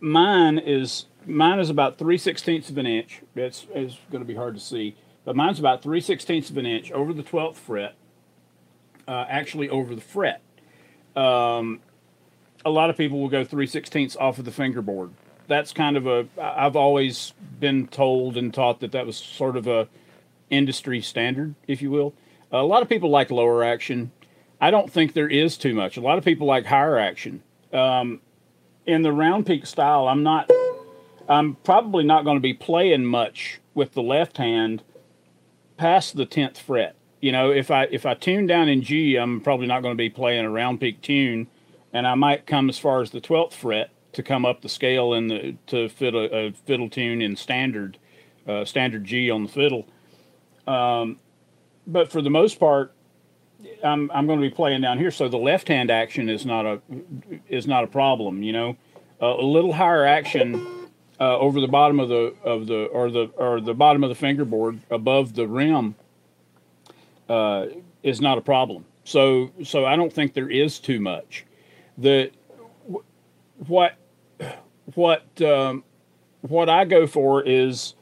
mine is mine is about three sixteenths of an inch. It's, it's going to be hard to see, but mine's about three sixteenths of an inch over the twelfth fret. Uh, actually, over the fret. Um, a lot of people will go three sixteenths off of the fingerboard. That's kind of a. I've always been told and taught that that was sort of a industry standard, if you will. A lot of people like lower action. I don't think there is too much. A lot of people like higher action. Um, in the round peak style, I'm not. I'm probably not going to be playing much with the left hand past the tenth fret. You know, if I if I tune down in G, I'm probably not going to be playing a round peak tune, and I might come as far as the twelfth fret to come up the scale in the to fit a, a fiddle tune in standard uh, standard G on the fiddle. Um, but for the most part, I'm I'm going to be playing down here, so the left hand action is not a is not a problem. You know, uh, a little higher action uh, over the bottom of the of the or the or the bottom of the fingerboard above the rim uh, is not a problem. So so I don't think there is too much. The what what um, what I go for is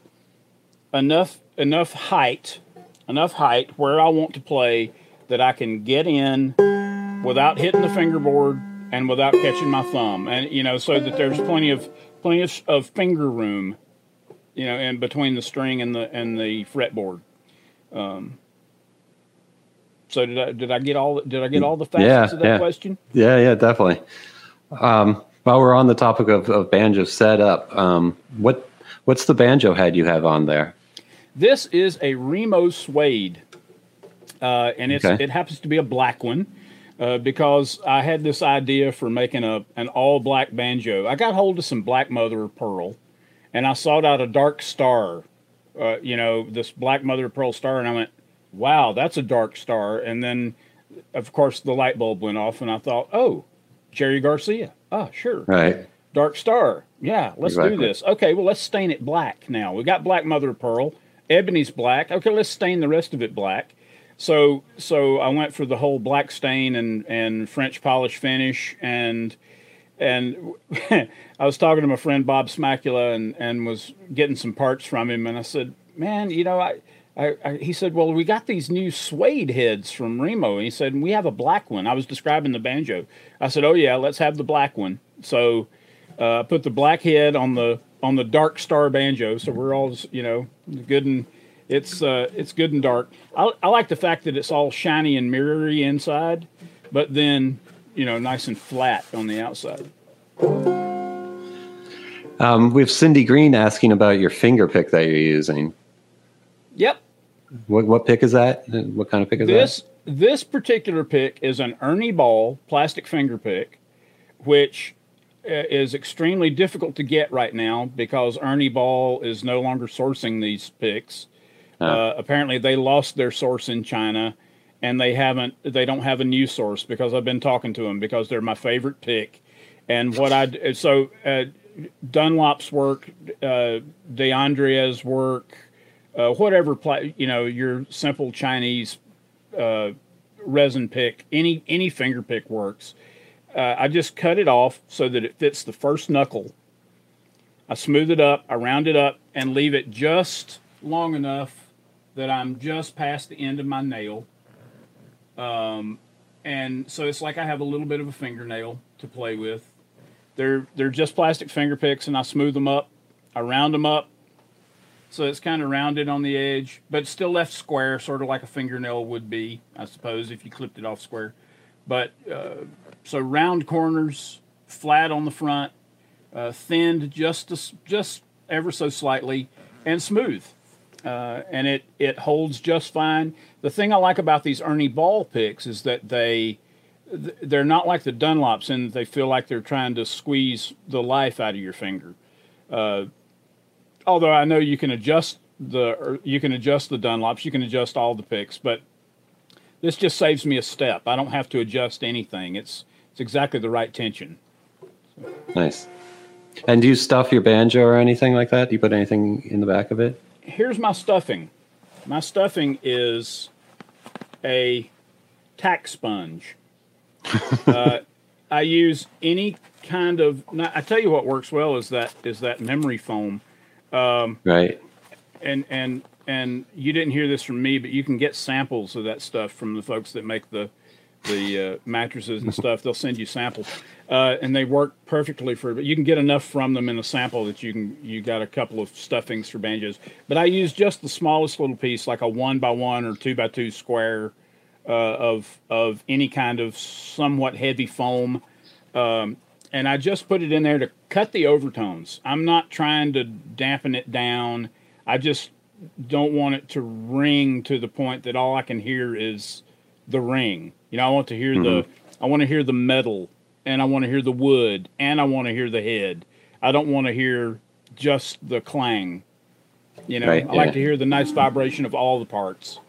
enough enough height enough height where I want to play that I can get in without hitting the fingerboard and without catching my thumb, and you know, so that there's plenty of plenty of, of finger room, you know, in between the string and the and the fretboard. Um, so did I did I get all did I get all the facets Yeah, of that yeah. question? Yeah, yeah, definitely. Um, while we're on the topic of, of banjo setup, um, what what's the banjo head you have on there? This is a Remo suede, uh, and it's Okay. it happens to be a black one uh, because I had this idea for making a an all black banjo. I got hold of some black mother of pearl, and I sought out a dark star, uh, you know, this black mother of pearl star, and I went, "Wow, that's a dark star." And then, of course, the light bulb went off, and I thought, "Oh, Jerry Garcia. Ah, sure." Right. Dark Star. Yeah, let's do this. Okay, well, let's stain it black now. We got black mother of pearl. Ebony's black. Okay, let's stain the rest of it black. So, so I went for the whole black stain and and French polish finish and and I was talking to my friend Bob Smakula and and was getting some parts from him and I said, man, you know, I. I, I, he said, "Well, we got these new suede heads from Remo." And he said, "We have a black one." I was describing the banjo. I said, "Oh yeah, let's have the black one." So uh, I put the black head on the on the dark star banjo, so we're all you know good and it's uh, it's good and dark. I, I like the fact that it's all shiny and mirrory inside, but then you know nice and flat on the outside. Um, we have Cindy Green asking about your finger pick that you're using. Yep, What what pick is that? What kind of pick is this this particular pick is an Ernie Ball plastic finger pick, which uh, is extremely difficult to get right now because Ernie Ball is no longer sourcing these picks. Uh, apparently, they lost their source in China, and they haven't. They don't have a new source because I've been talking to them because they're my favorite pick. And what I so uh, Dunlop's work, uh, D'Andrea's work, uh, whatever pla- you know, your simple Chinese uh, resin pick, any any finger pick works. Uh, I just cut it off so that it fits the first knuckle. I smooth it up, I round it up, and leave it just long enough that I'm just past the end of my nail. Um, and so it's like I have a little bit of a fingernail to play with. They're they're just plastic finger picks, and I smooth them up. I round them up, so it's kind of rounded on the edge, but still left square, sort of like a fingernail would be, I suppose, if you clipped it off square. But uh, so round corners, flat on the front, uh, thinned just s just ever so slightly, and smooth. Uh, and it it holds just fine. The thing I like about these Ernie Ball picks is that they they're not like the Dunlops and they feel like they're trying to squeeze the life out of your finger. Uh, although I know you can adjust the you can adjust the Dunlops, you can adjust all the picks, but this just saves me a step. I don't have to adjust anything. It's it's exactly the right tension. Nice. And do you stuff your banjo or anything like that? Do you put anything in the back of it? Here's my stuffing. My stuffing is a tack sponge. uh, I use any kind of. I tell you what works well is that is that memory foam. Right. and and and you didn't hear this from me, but you can get samples of that stuff from the folks that make the the uh, mattresses and stuff. They'll send you samples, uh, and they work perfectly for. But you can get enough from them in a sample that you can you got a couple of stuffings for banjos. But I use just the smallest little piece, like a one by one or two by two square uh, of of any kind of somewhat heavy foam. Um, and I just put it in there to cut the overtones. I'm not trying to dampen it down. I just don't want it to ring to the point that all I can hear is the ring. You know, I want to hear the I want to hear the metal and I want to hear the wood and I want to hear the head. I don't want to hear just the clang. You know, Right, I like to hear the nice vibration of all the parts.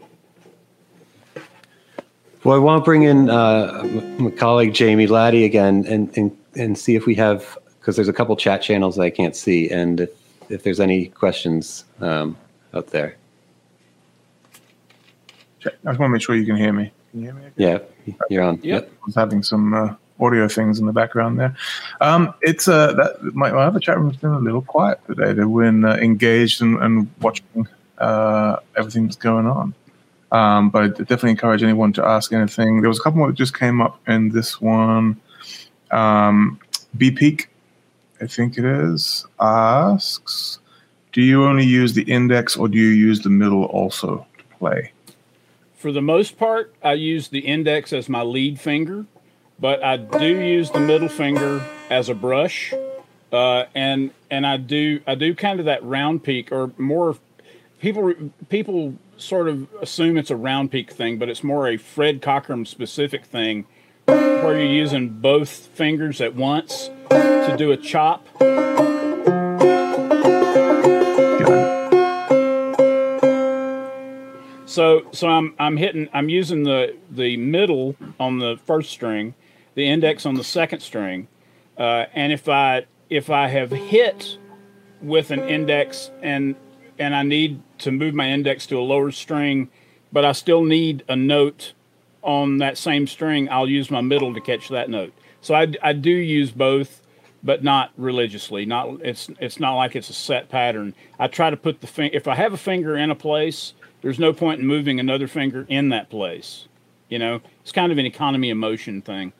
Well, I want to bring in uh, my colleague Jamie Laddie again and, and, and see if we have, because there's a couple chat channels that I can't see, and if, if there's any questions um, out there. I just want to make sure you can hear me. Can you hear me? Okay? Yeah, you're on. Yep. I was having some uh, audio things in the background there. Um, it's uh, that my, my other chat room's been a little quiet today. They've been uh, engaged and, and watching uh, everything that's going on. Um, but I definitely encourage anyone to ask anything. There was a couple more that just came up in this one. Um, B Peak, I think it is, asks, do you only use the index or do you use the middle also to play? For the most part, I use the index as my lead finger, but I do use the middle finger as a brush, uh, and and I do I do kind of that round peak or more. People people sort of assume it's a round peak thing, but it's more a Fred Cockerham specific thing, where you're using both fingers at once to do a chop. So so I'm I'm hitting I'm using the the middle on the first string, the index on the second string, uh, and if I if I have hit with an index and and I need to move my index to a lower string, but I still need a note on that same string, I'll use my middle to catch that note. So I, I do use both, but not religiously. Not it's it's not like it's a set pattern. I try to put the finger if I have a finger in a place, there's no point in moving another finger in that place. You know, it's kind of an economy of motion thing.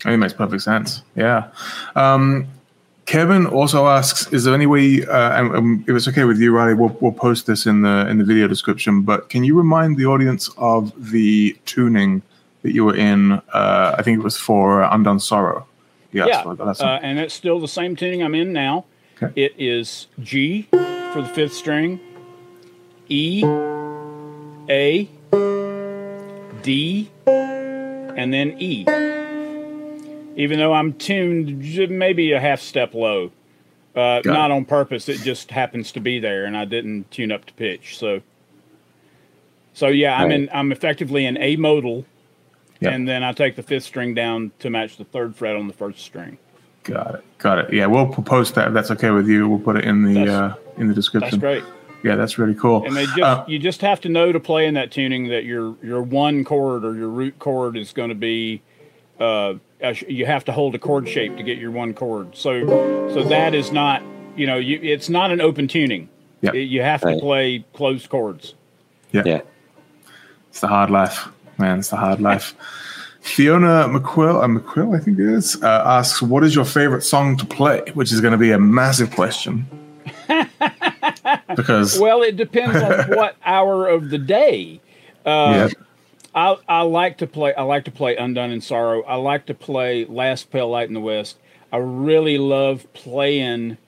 I think it makes perfect sense. Yeah. Um, Kevin also asks, is there any way, uh, and, and if it's okay with you, Riley, we'll, we'll post this in the in the video description. But can you remind the audience of the tuning that you were in? Uh, I think it was for Undone Sorrow. Yeah, for that uh, and it's still the same tuning I'm in now. Okay. It is G for the fifth string, E, A, D, and then E. Even though I'm tuned maybe a half step low, uh, not it. on purpose. It just happens to be there, and I didn't tune up to pitch. So, so yeah, I'm Right. in. I'm effectively in A modal, Yeah. and then I take the fifth string down to match the third fret on the first string. Got it. Got it. Yeah, we'll post that. If that's okay with you. We'll put it in the uh, in the description. That's great. Yeah, that's really cool. And they just Uh, you just have to know to play in that tuning that your your one chord or your root chord is going to be uh you have to hold a chord shape to get your one chord. So so that is not you know you it's not an open tuning. Yeah. It- you have to Right. play closed chords. yeah. Yeah. It's the hard life, man. It's the hard life. Fiona McQuill, uh, McQuill, I think it is, uh, asks, "What is your favorite song to play?" Which is going to be a massive question because Well, it depends on what hour of the day. yeah, I I like to play. I like to play Undone in Sorrow. I like to play Last Pale Light in the West. I really love playing.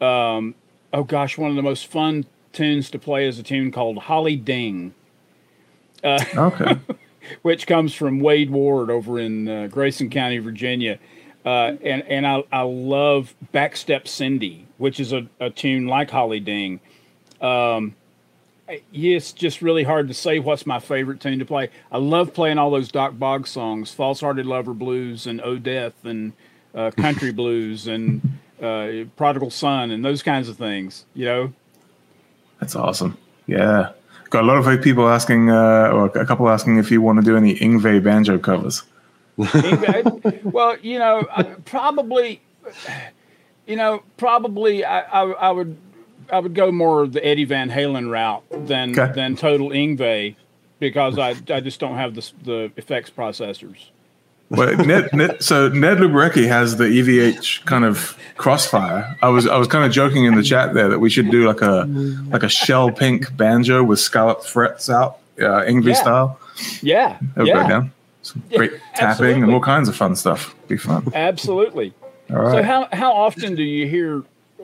Um, oh gosh, one of the most fun tunes to play is a tune called Holly Ding, okay, which comes from Wade Ward over in uh, Grayson County, Virginia. Uh, and and I, I love Backstep Cindy, which is a, a tune like Holly Ding. Um, it's just really hard to say what's my favorite tune to play. I love playing all those Dock Boggs songs, False Hearted Lover Blues and Oh Death and uh, Country Blues and uh, Prodigal Son and those kinds of things, you know? that's awesome. Yeah, got a lot of people asking, uh, or a couple asking if you want to do any Yngwie banjo covers. Yngwie- well, you know, probably, you know, probably I, I, I would, I would go more the Eddie Van Halen route than Okay. than total Yngwie because I, I just don't have the the effects processors. Well, Ned, Ned, so Ned Luberecki has the EVH kind of crossfire. I was I was kind of joking in the chat there that we should do like a like a shell pink banjo with scalloped frets out, uh, Yngwie Yeah. style. Yeah, That would yeah, go down. Some great tapping and all kinds of fun stuff. Be fun. absolutely. All right. So how how often do you hear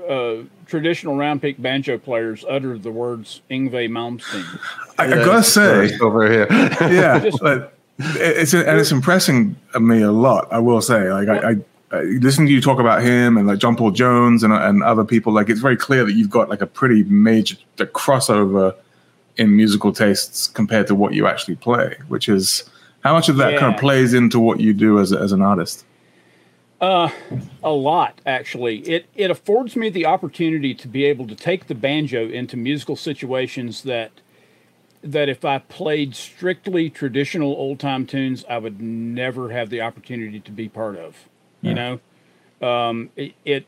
uh, traditional round peak banjo players utter the words Yngwie Malmsteen? I, I gotta say, over here. yeah, Just- but it's and it's impressing me a lot. I will say, like I, I, I listen to you talk about him and like John Paul Jones and and other people. Like it's very clear that you've got like a pretty major the crossover in musical tastes compared to what you actually play. Which is how much of that kind of plays into what you do as as an artist. A lot, actually. It it affords me the opportunity to be able to take the banjo into musical situations that that if I played strictly traditional old time tunes, I would never have the opportunity to be part of. You know, um, it, it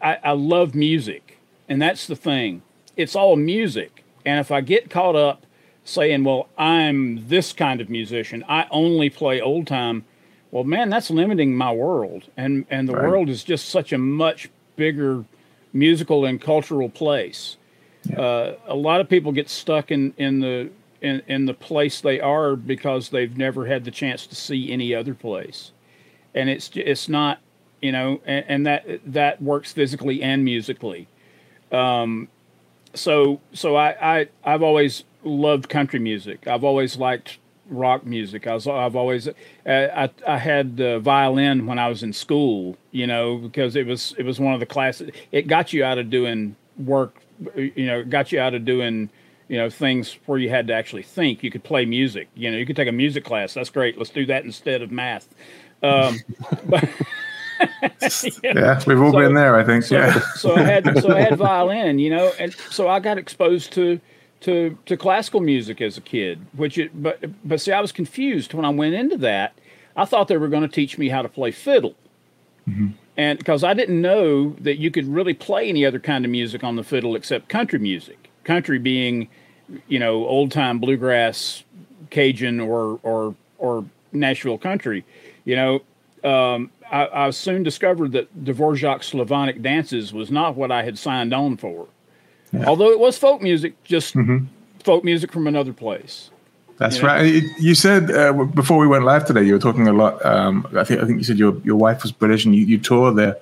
I, I love music, and that's the thing. It's all music, and if I get caught up saying, "Well, I'm this kind of musician. I only play old time," well, man, that's limiting my world, and and the Right. world is just such a much bigger musical and cultural place. Uh, a lot of people get stuck in in the in, in the place they are because they've never had the chance to see any other place, and it's it's not you know, and, and that that works physically and musically. Um, so so I, I I've always loved country music. I've always liked rock music. I was I've always uh, I I had the violin when I was in school, you know, because it was it was one of the classes. It got you out of doing work, you know, got you out of doing you know things where you had to actually think. You could play music. You know, you could take a music class. That's great. Let's do that instead of math. Um, but Yeah, we've all So- been there, I think. so, yeah. so I had so I had violin, you know, and so I got exposed to to to classical music as a kid. Which it, but but see, I was confused when I went into that. I thought they were going to teach me how to play fiddle, and because I didn't know that you could really play any other kind of music on the fiddle except country music. Country being, you know, old time bluegrass, Cajun, or or or Nashville country. You know, um, I, I soon discovered that Dvorak's Slavonic dances was not what I had signed on for. Although it was folk music, just folk music from another place. That's you know? right. You said uh, before we went live today, you were talking a lot. Um, I think I think you said your your wife was British and you, you tour there,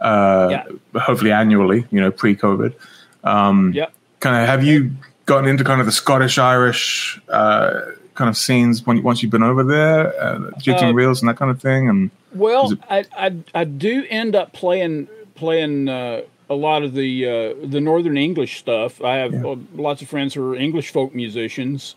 uh, Yeah. hopefully annually. You know, pre-COVID. Um, Yep. Kind of have you gotten into kind of the Scottish Irish uh, kind of scenes when once you've been over there, uh, jigs Uh, and reels and that kind of thing? And Well, it- I, I I do end up playing playing uh, a lot of the uh, the Northern English stuff. I have uh, lots of friends who are English folk musicians,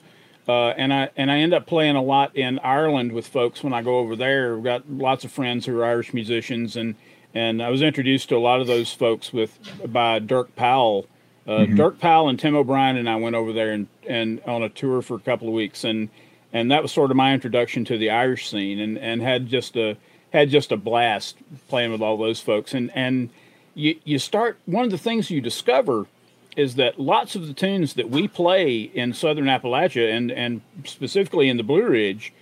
uh, and I and I end up playing a lot in Ireland with folks when I go over there. I've got lots of friends who are Irish musicians, and and I was introduced to a lot of those folks with by Dirk Powell. Uh, Dirk Powell and Tim O'Brien and I went over there and, and on a tour for a couple of weeks, and and that was sort of my introduction to the Irish scene, and, and had just a had just a blast playing with all those folks, and and you you start one of the things you discover is that lots of the tunes that we play in Southern Appalachia and and specifically in the Blue Ridge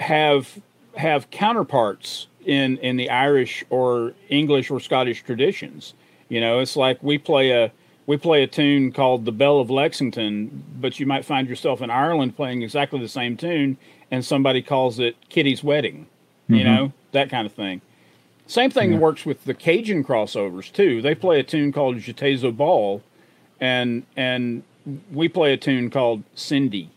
have have counterparts in in the Irish or English or Scottish traditions. You know, it's like we play a we play a tune called "The Bell of Lexington," but you might find yourself in Ireland playing exactly the same tune, and somebody calls it "Kitty's Wedding." You mm-hmm. know, that kind of thing. Same thing works with the Cajun crossovers too. They play a tune called "J'ai été au bal," and and we play a tune called "Cindy."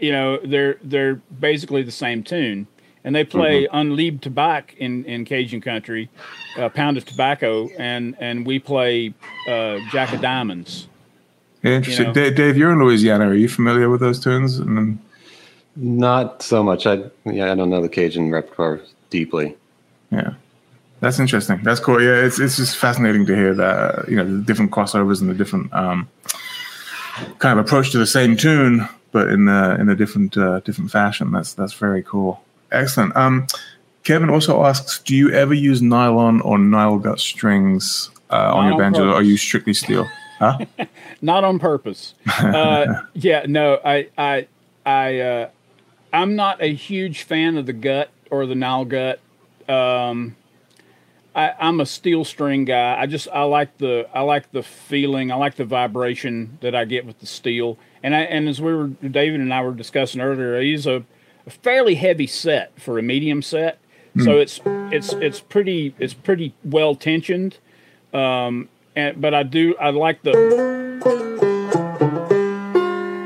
you know they're they're basically the same tune and they play unleaved tobacco in in cajun country a pound of tobacco and and we play uh jack of diamonds yeah, interesting. know. Dave, Dave, you're in Louisiana. Are you familiar with those tunes? And then, Not so much. I yeah, I don't know the Cajun repertoire deeply. Yeah, that's interesting. That's cool. Yeah, it's it's just fascinating to hear that. You know, the different crossovers and the different um, kind of approach to the same tune, but in a, in a different uh, different fashion. That's that's very cool. Excellent. Um, Kevin also asks, do you ever use nylon or Nylgut strings uh, on Not your on banjo? Or are you strictly steel? Huh? not on purpose uh yeah no i i i uh i'm not a huge fan of the gut or the Nylgut um I, I'm a steel string guy. I just I like the I like the feeling. I like the vibration that I get with the steel. And I and as we were David and I were discussing earlier, I use a, a fairly heavy set for a medium set. So it's it's it's pretty it's pretty well tensioned. Um, and but I do I like the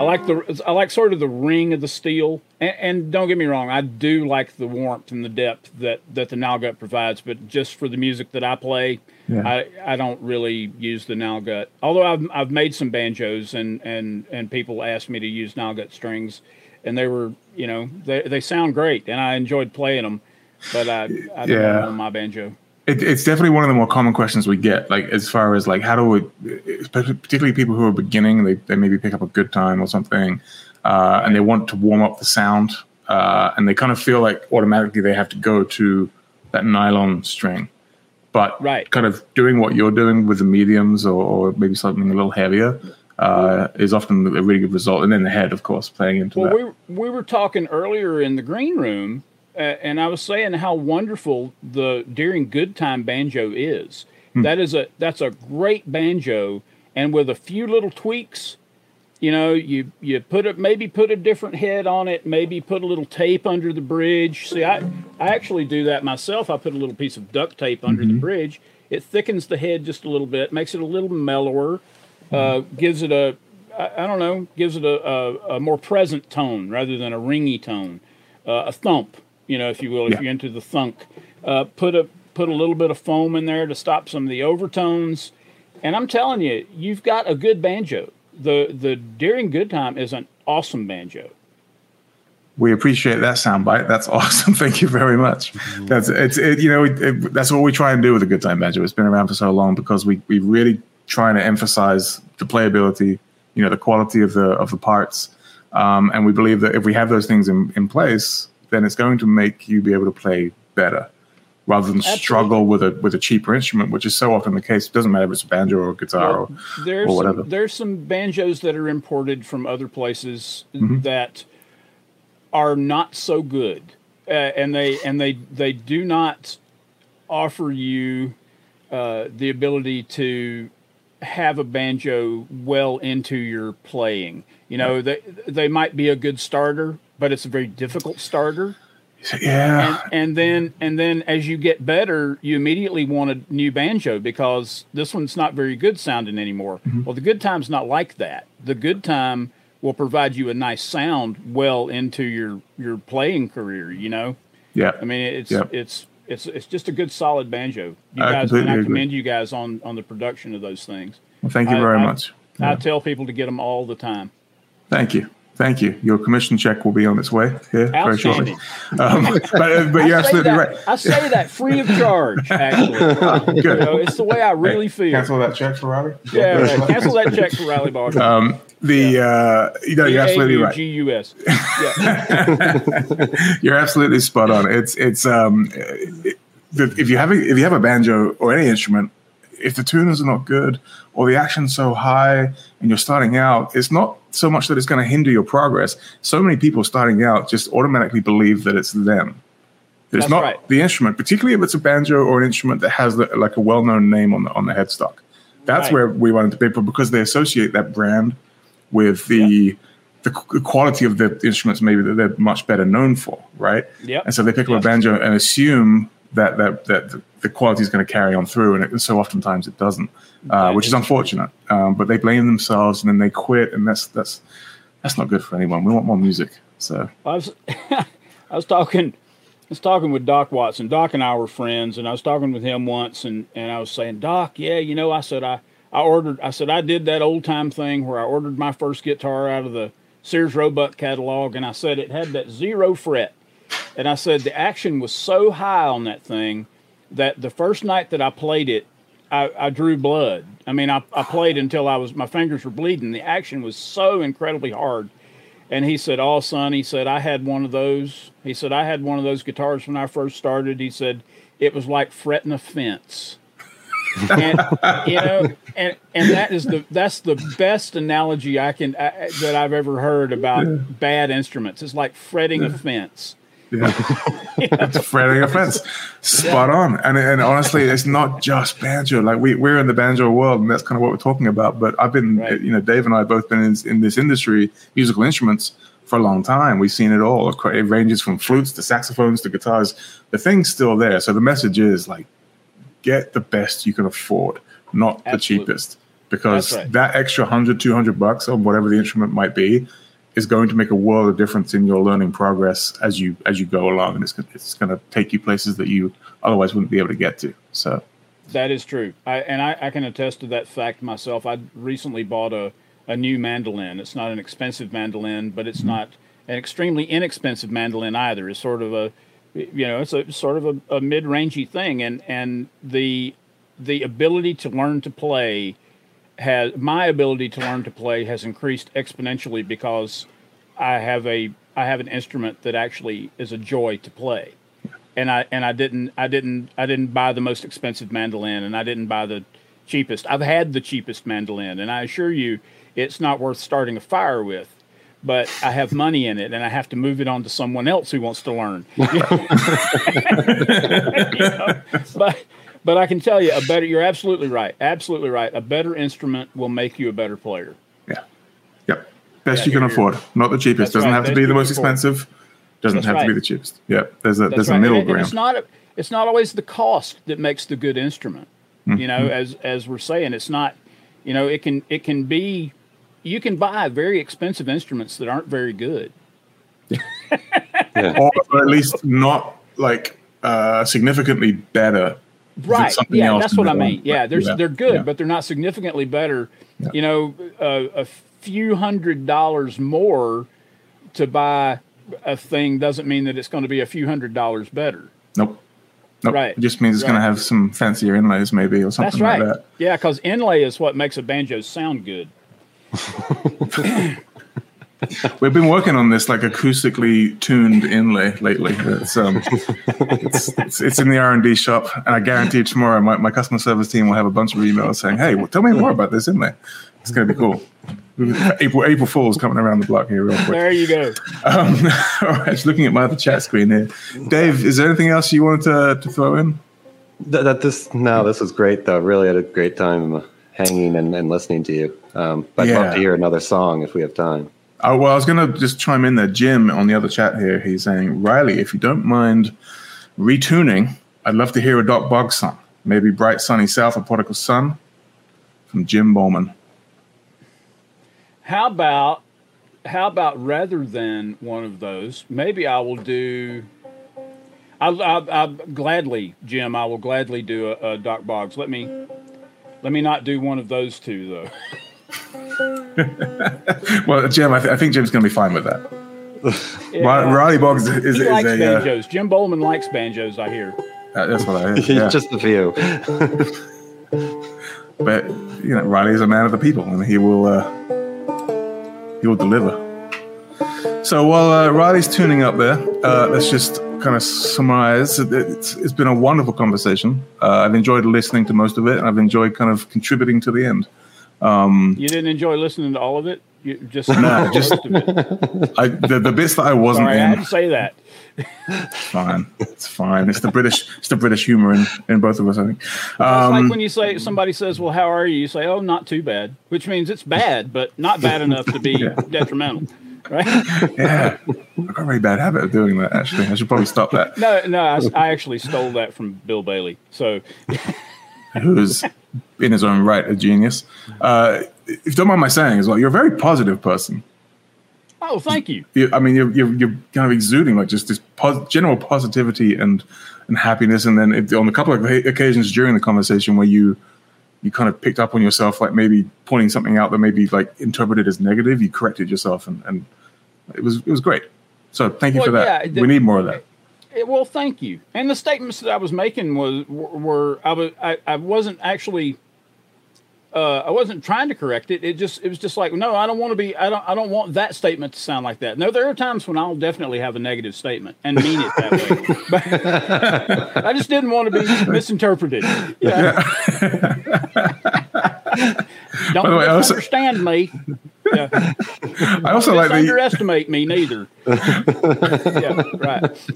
I like the I like sort of the ring of the steel, and, and don't get me wrong, I do like the warmth and the depth that that the Nylgut provides. But just for the music that I play, Yeah. I, I don't really use the Nylgut. Although I've I've made some banjos and and and people asked me to use Nylgut strings, and they were you know they they sound great, and I enjoyed playing them. But I I don't Yeah. know my banjo. It, it's definitely one of the more common questions we get. Like as far as like how do we, particularly people who are beginning, they they maybe pick up a Goodtime or something, uh, and they want to warm up the sound, uh, and they kind of feel like automatically they have to go to that nylon string. But Right. kind of doing what you're doing with the mediums or, or maybe something a little heavier uh, is often a really good result. And then the head, of course, playing into Well, that. we we were talking earlier in the green room, uh, and I was saying how wonderful the Deering Goodtime banjo is. Hmm. That is a that's a great banjo, and with a few little tweaks, you know, you you put it maybe put a different head on it, maybe put a little tape under the bridge. See, I I actually do that myself. I put a little piece of duct tape under Mm-hmm. the bridge. It thickens the head just a little bit, makes it a little mellower, uh, gives it a I, I don't know, gives it a, a, a more present tone rather than a ringy tone, uh, a thump, you know, if you will, if Yeah. you're into the thunk. Uh, put a put a little bit of foam in there to stop some of the overtones, and I'm telling you, you've got a good banjo. The the Deering Goodtime is an awesome banjo. We appreciate that soundbite. That's awesome. Thank you very much. That's it's it, you know it, it- that's what we try and do with a Goodtime banjo. It's been around for so long because we we really trying to emphasize the playability, you know, the quality of the of the parts, um, and we believe that if we have those things in, in place, then it's going to make you be able to play better, rather than struggle with a with a cheaper instrument, which is so often the case. It doesn't matter if it's a banjo or a guitar Well, there's or whatever. some, there's some banjos that are imported from other places Mm-hmm. that are not so good, uh, and they and they they do not offer you uh, the ability to have a banjo well into your playing. You know, they they might be a good starter, but it's a very difficult starter yeah. and, and then and then as you get better, you immediately want a new banjo because this one's not very good sounding anymore. Mm-hmm. Well, the Goodtime's not like that. The Goodtime will provide you a nice sound well into your your playing career. You know, yeah. I mean, it's Yep. it's it's it's just a good solid banjo. You I guys, and I agree. commend you guys on on the production of those things. Well, thank you I- very I- much. I tell people to get them all the time. Thank you. Thank you. Your commission check will be on its way here very shortly. Um, but, uh, but you're absolutely that, right. I say that free of charge. Actually, you know, it's the way I really feel. Cancel that check for Riley. Yeah, right. cancel that check for Riley Baugus. Um, the uh, you know you're absolutely right. G-U-S. Yeah. You're absolutely spot on. It's it's um, it, if you have a, if you have a banjo or any instrument, if the tuners are not good or the action's so high and you're starting out, it's not so much that it's going to hinder your progress. So many people starting out just automatically believe that it's them. That It's That's not right. the instrument, particularly if it's a banjo or an instrument that has the, like a well-known name on the on the headstock. That's Right. where we run into people because they associate that brand with the the quality of the instruments maybe that they're much better known for, right? Yeah. And so they pick up a banjo and assume that that that the- quality is going to carry on through, and, it, so oftentimes it doesn't, uh, which is is unfortunate. Um, but they blame themselves and then they quit, and that's that's that's not good for anyone. We want more music. So I was I was talking I was talking with Doc Watson. Doc and I were friends, and I was talking with him once, and, and I was saying, Doc, yeah, you know, I said I I ordered I said I did that old time thing where I ordered my first guitar out of the Sears Roebuck catalog, and I said it had that zero fret, and I said the action was so high on that thing that the first night that I played it, I, I drew blood. I mean, I, I played until I was my fingers were bleeding. The action was so incredibly hard. And he said, "Oh, son," he said, "I had one of those." He said, "I had one of those guitars when I first started." He said, "It was like fretting a fence." and you know, and and that is the that's the best analogy I can I, that I've ever heard about bad instruments. It's like fretting a fence. Yeah, it's fretting a fence. Spot on. And and honestly, it's not just banjo. Like we we're in the banjo world, and that's kind of what we're talking about. But I've been, Right. you know, Dave and I have both been in, in this industry, musical instruments, for a long time. We've seen it all. It ranges from flutes to saxophones to guitars. The thing's still there. So the message is like, get the best you can afford, not the cheapest, because right. that extra 100, 200 bucks on whatever the instrument might be is going to make a world of difference in your learning progress as you as you go along, and it's it's going to take you places that you otherwise wouldn't be able to get to. So That is true. I, and I, I can attest to that fact myself. I recently bought a, a new mandolin. It's not an expensive mandolin, but it's mm-hmm. not an extremely inexpensive mandolin either. It's sort of a you know, it's a sort of a, a mid-rangey thing, and and the the ability to learn to play has my ability to learn to play has increased exponentially because I have a I have an instrument that actually is a joy to play. And I and I didn't I didn't I didn't buy the most expensive mandolin and I didn't buy the cheapest. I've had the cheapest mandolin and I assure you it's not worth starting a fire with. But I have money in it and I have to move it on to someone else who wants to learn. you know? But but I can tell you a better you're absolutely right. Absolutely right. A better instrument will make you a better player. Yeah. Yep. Best yeah, you can afford. Not the cheapest. Doesn't right. have to be the most expensive. Doesn't That's have right. to be the cheapest. Yeah. There's a That's there's right. a middle and, ground. And it's not a, it's not always the cost that makes the good instrument. Mm-hmm. You know, as as we're saying, it's not you know, it can it can be you can buy very expensive instruments that aren't very good. yeah. or, or at least not like uh, significantly better right yeah that's what i mean yeah there's yeah. they're good yeah. but they're not significantly better yeah. you know uh, a few hundred dollars more to buy a thing doesn't mean that it's going to be a few hundred dollars better nope Nope. Right. It just means it's right. going to have some fancier inlays, maybe, or something That's right. like that. Yeah, because inlay is what makes a banjo sound good. We've been working on this like acoustically tuned inlay lately. It's um, it's, it's, it's in the R and D shop, and I guarantee tomorrow my, my customer service team will have a bunch of emails saying, "Hey, well, tell me more about this inlay." It's going to be cool. April April Fool's coming around the block here real quick. There you go. Um, all right, just looking at my other chat screen here. Dave, is there anything else you wanted to, to throw in? That, that this no, this was great though. Really had a great time hanging and, and listening to you. Um, but yeah. I'd love to hear another song if we have time. Oh, well, I was going to just chime in there. Jim on the other chat here, he's saying, Riley, if you don't mind retuning, I'd love to hear a Dock Boggs song. Maybe Bright Sunny South or Prodigal Son from Jim Bollman. How about how about rather than one of those, maybe I will do. I, I, I gladly, Jim. I will gladly do a, a Dock Boggs. Let me let me not do one of those two though. well, Jim, I, th- I, think Jim's going to be fine with that. Yeah, Riley Boggs is, is, he is likes a, uh, banjos. Uh, Jim Bollman likes banjos. I hear. Uh, that's what I hear. Yeah. Just a few. but you know, Riley is a man of the people, and he will uh, he will deliver. So while uh, Riley's tuning up there, uh, let's just kind of summarize. It's, it's been a wonderful conversation. I've enjoyed listening to most of it, and I've enjoyed kind of contributing to the end. Um, you didn't enjoy listening to all of it. You just no, just I, the, the bits that I wasn't Sorry, in. I had to say that. fine, it's fine. It's the British, it's the British humor in, in both of us. I think. Um, it's like when you say somebody says, "Well, how are you?" You say, "Oh, not too bad," which means it's bad, but not bad enough to be yeah. detrimental. Right? yeah, I've got a really bad habit of doing that. Actually, I should probably stop that. No, no, I, I actually stole that from Bill Bailey. So, who's in his own right a genius. Uh, if you don't mind my saying as well, you're a very positive person. Oh, thank you. you I mean, you're, you're, you're, kind of exuding like just this pos- general positivity and and happiness. And then on a couple of occasions during the conversation where you you kind of picked up on yourself, like maybe pointing something out that maybe like interpreted as negative, you corrected yourself, and, and it was it was great. So thank you well, for that. Yeah, the, we need more of that. It, well, thank you. And the statements that I was making was were, I was I, I wasn't actually uh, I wasn't trying to correct it. It just it was just like no, I don't want to be. I don't I don't want that statement to sound like that. No, there are times when I'll definitely have a negative statement and mean it that way. but I just didn't want to be misinterpreted. Yeah. don't way, misunderstand also, me. Yeah. I also like that underestimate me neither. yeah, right.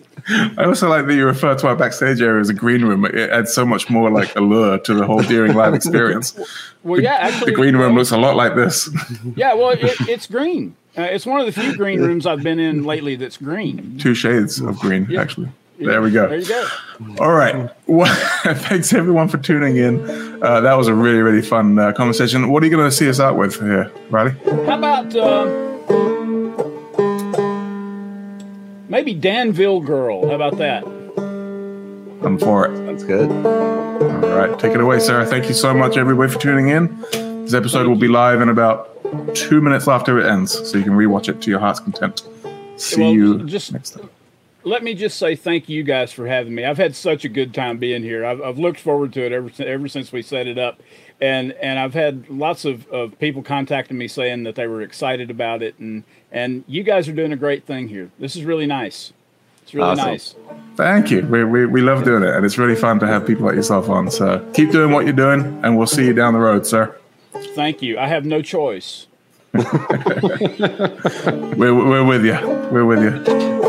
I also like that you refer to our backstage area as a green room. It adds so much more like allure to the whole Deering Live experience. Well, yeah, actually, the green room well, looks a lot like this. Yeah, well, it, it's green. Uh, it's one of the few green rooms I've been in lately that's green. Two shades of green, yeah. actually. There we go. There you go. All right. Well, thanks everyone for tuning in. Uh, that was a really, really fun uh, conversation. What are you going to see us out with here, Riley? How about uh, maybe Danville Girl? How about that? I'm for it. That's good. All right. Take it away, Sarah. Thank you so much, everybody, for tuning in. This episode will be live in about two minutes after it ends, so you can rewatch it to your heart's content. See well, you just, next time let me just say thank you guys for having me. I've had such a good time being here. I've, I've looked forward to it ever ever since we set it up, and and I've had lots of, of people contacting me saying that they were excited about it, and and you guys are doing a great thing here. This is really nice. It's really awesome. nice. Thank you. We, we, we love doing it, and it's really fun to have people like yourself on. So keep doing what you're doing, and we'll see you down the road, sir. Thank you. I have no choice. we're, we're with you. We're with you.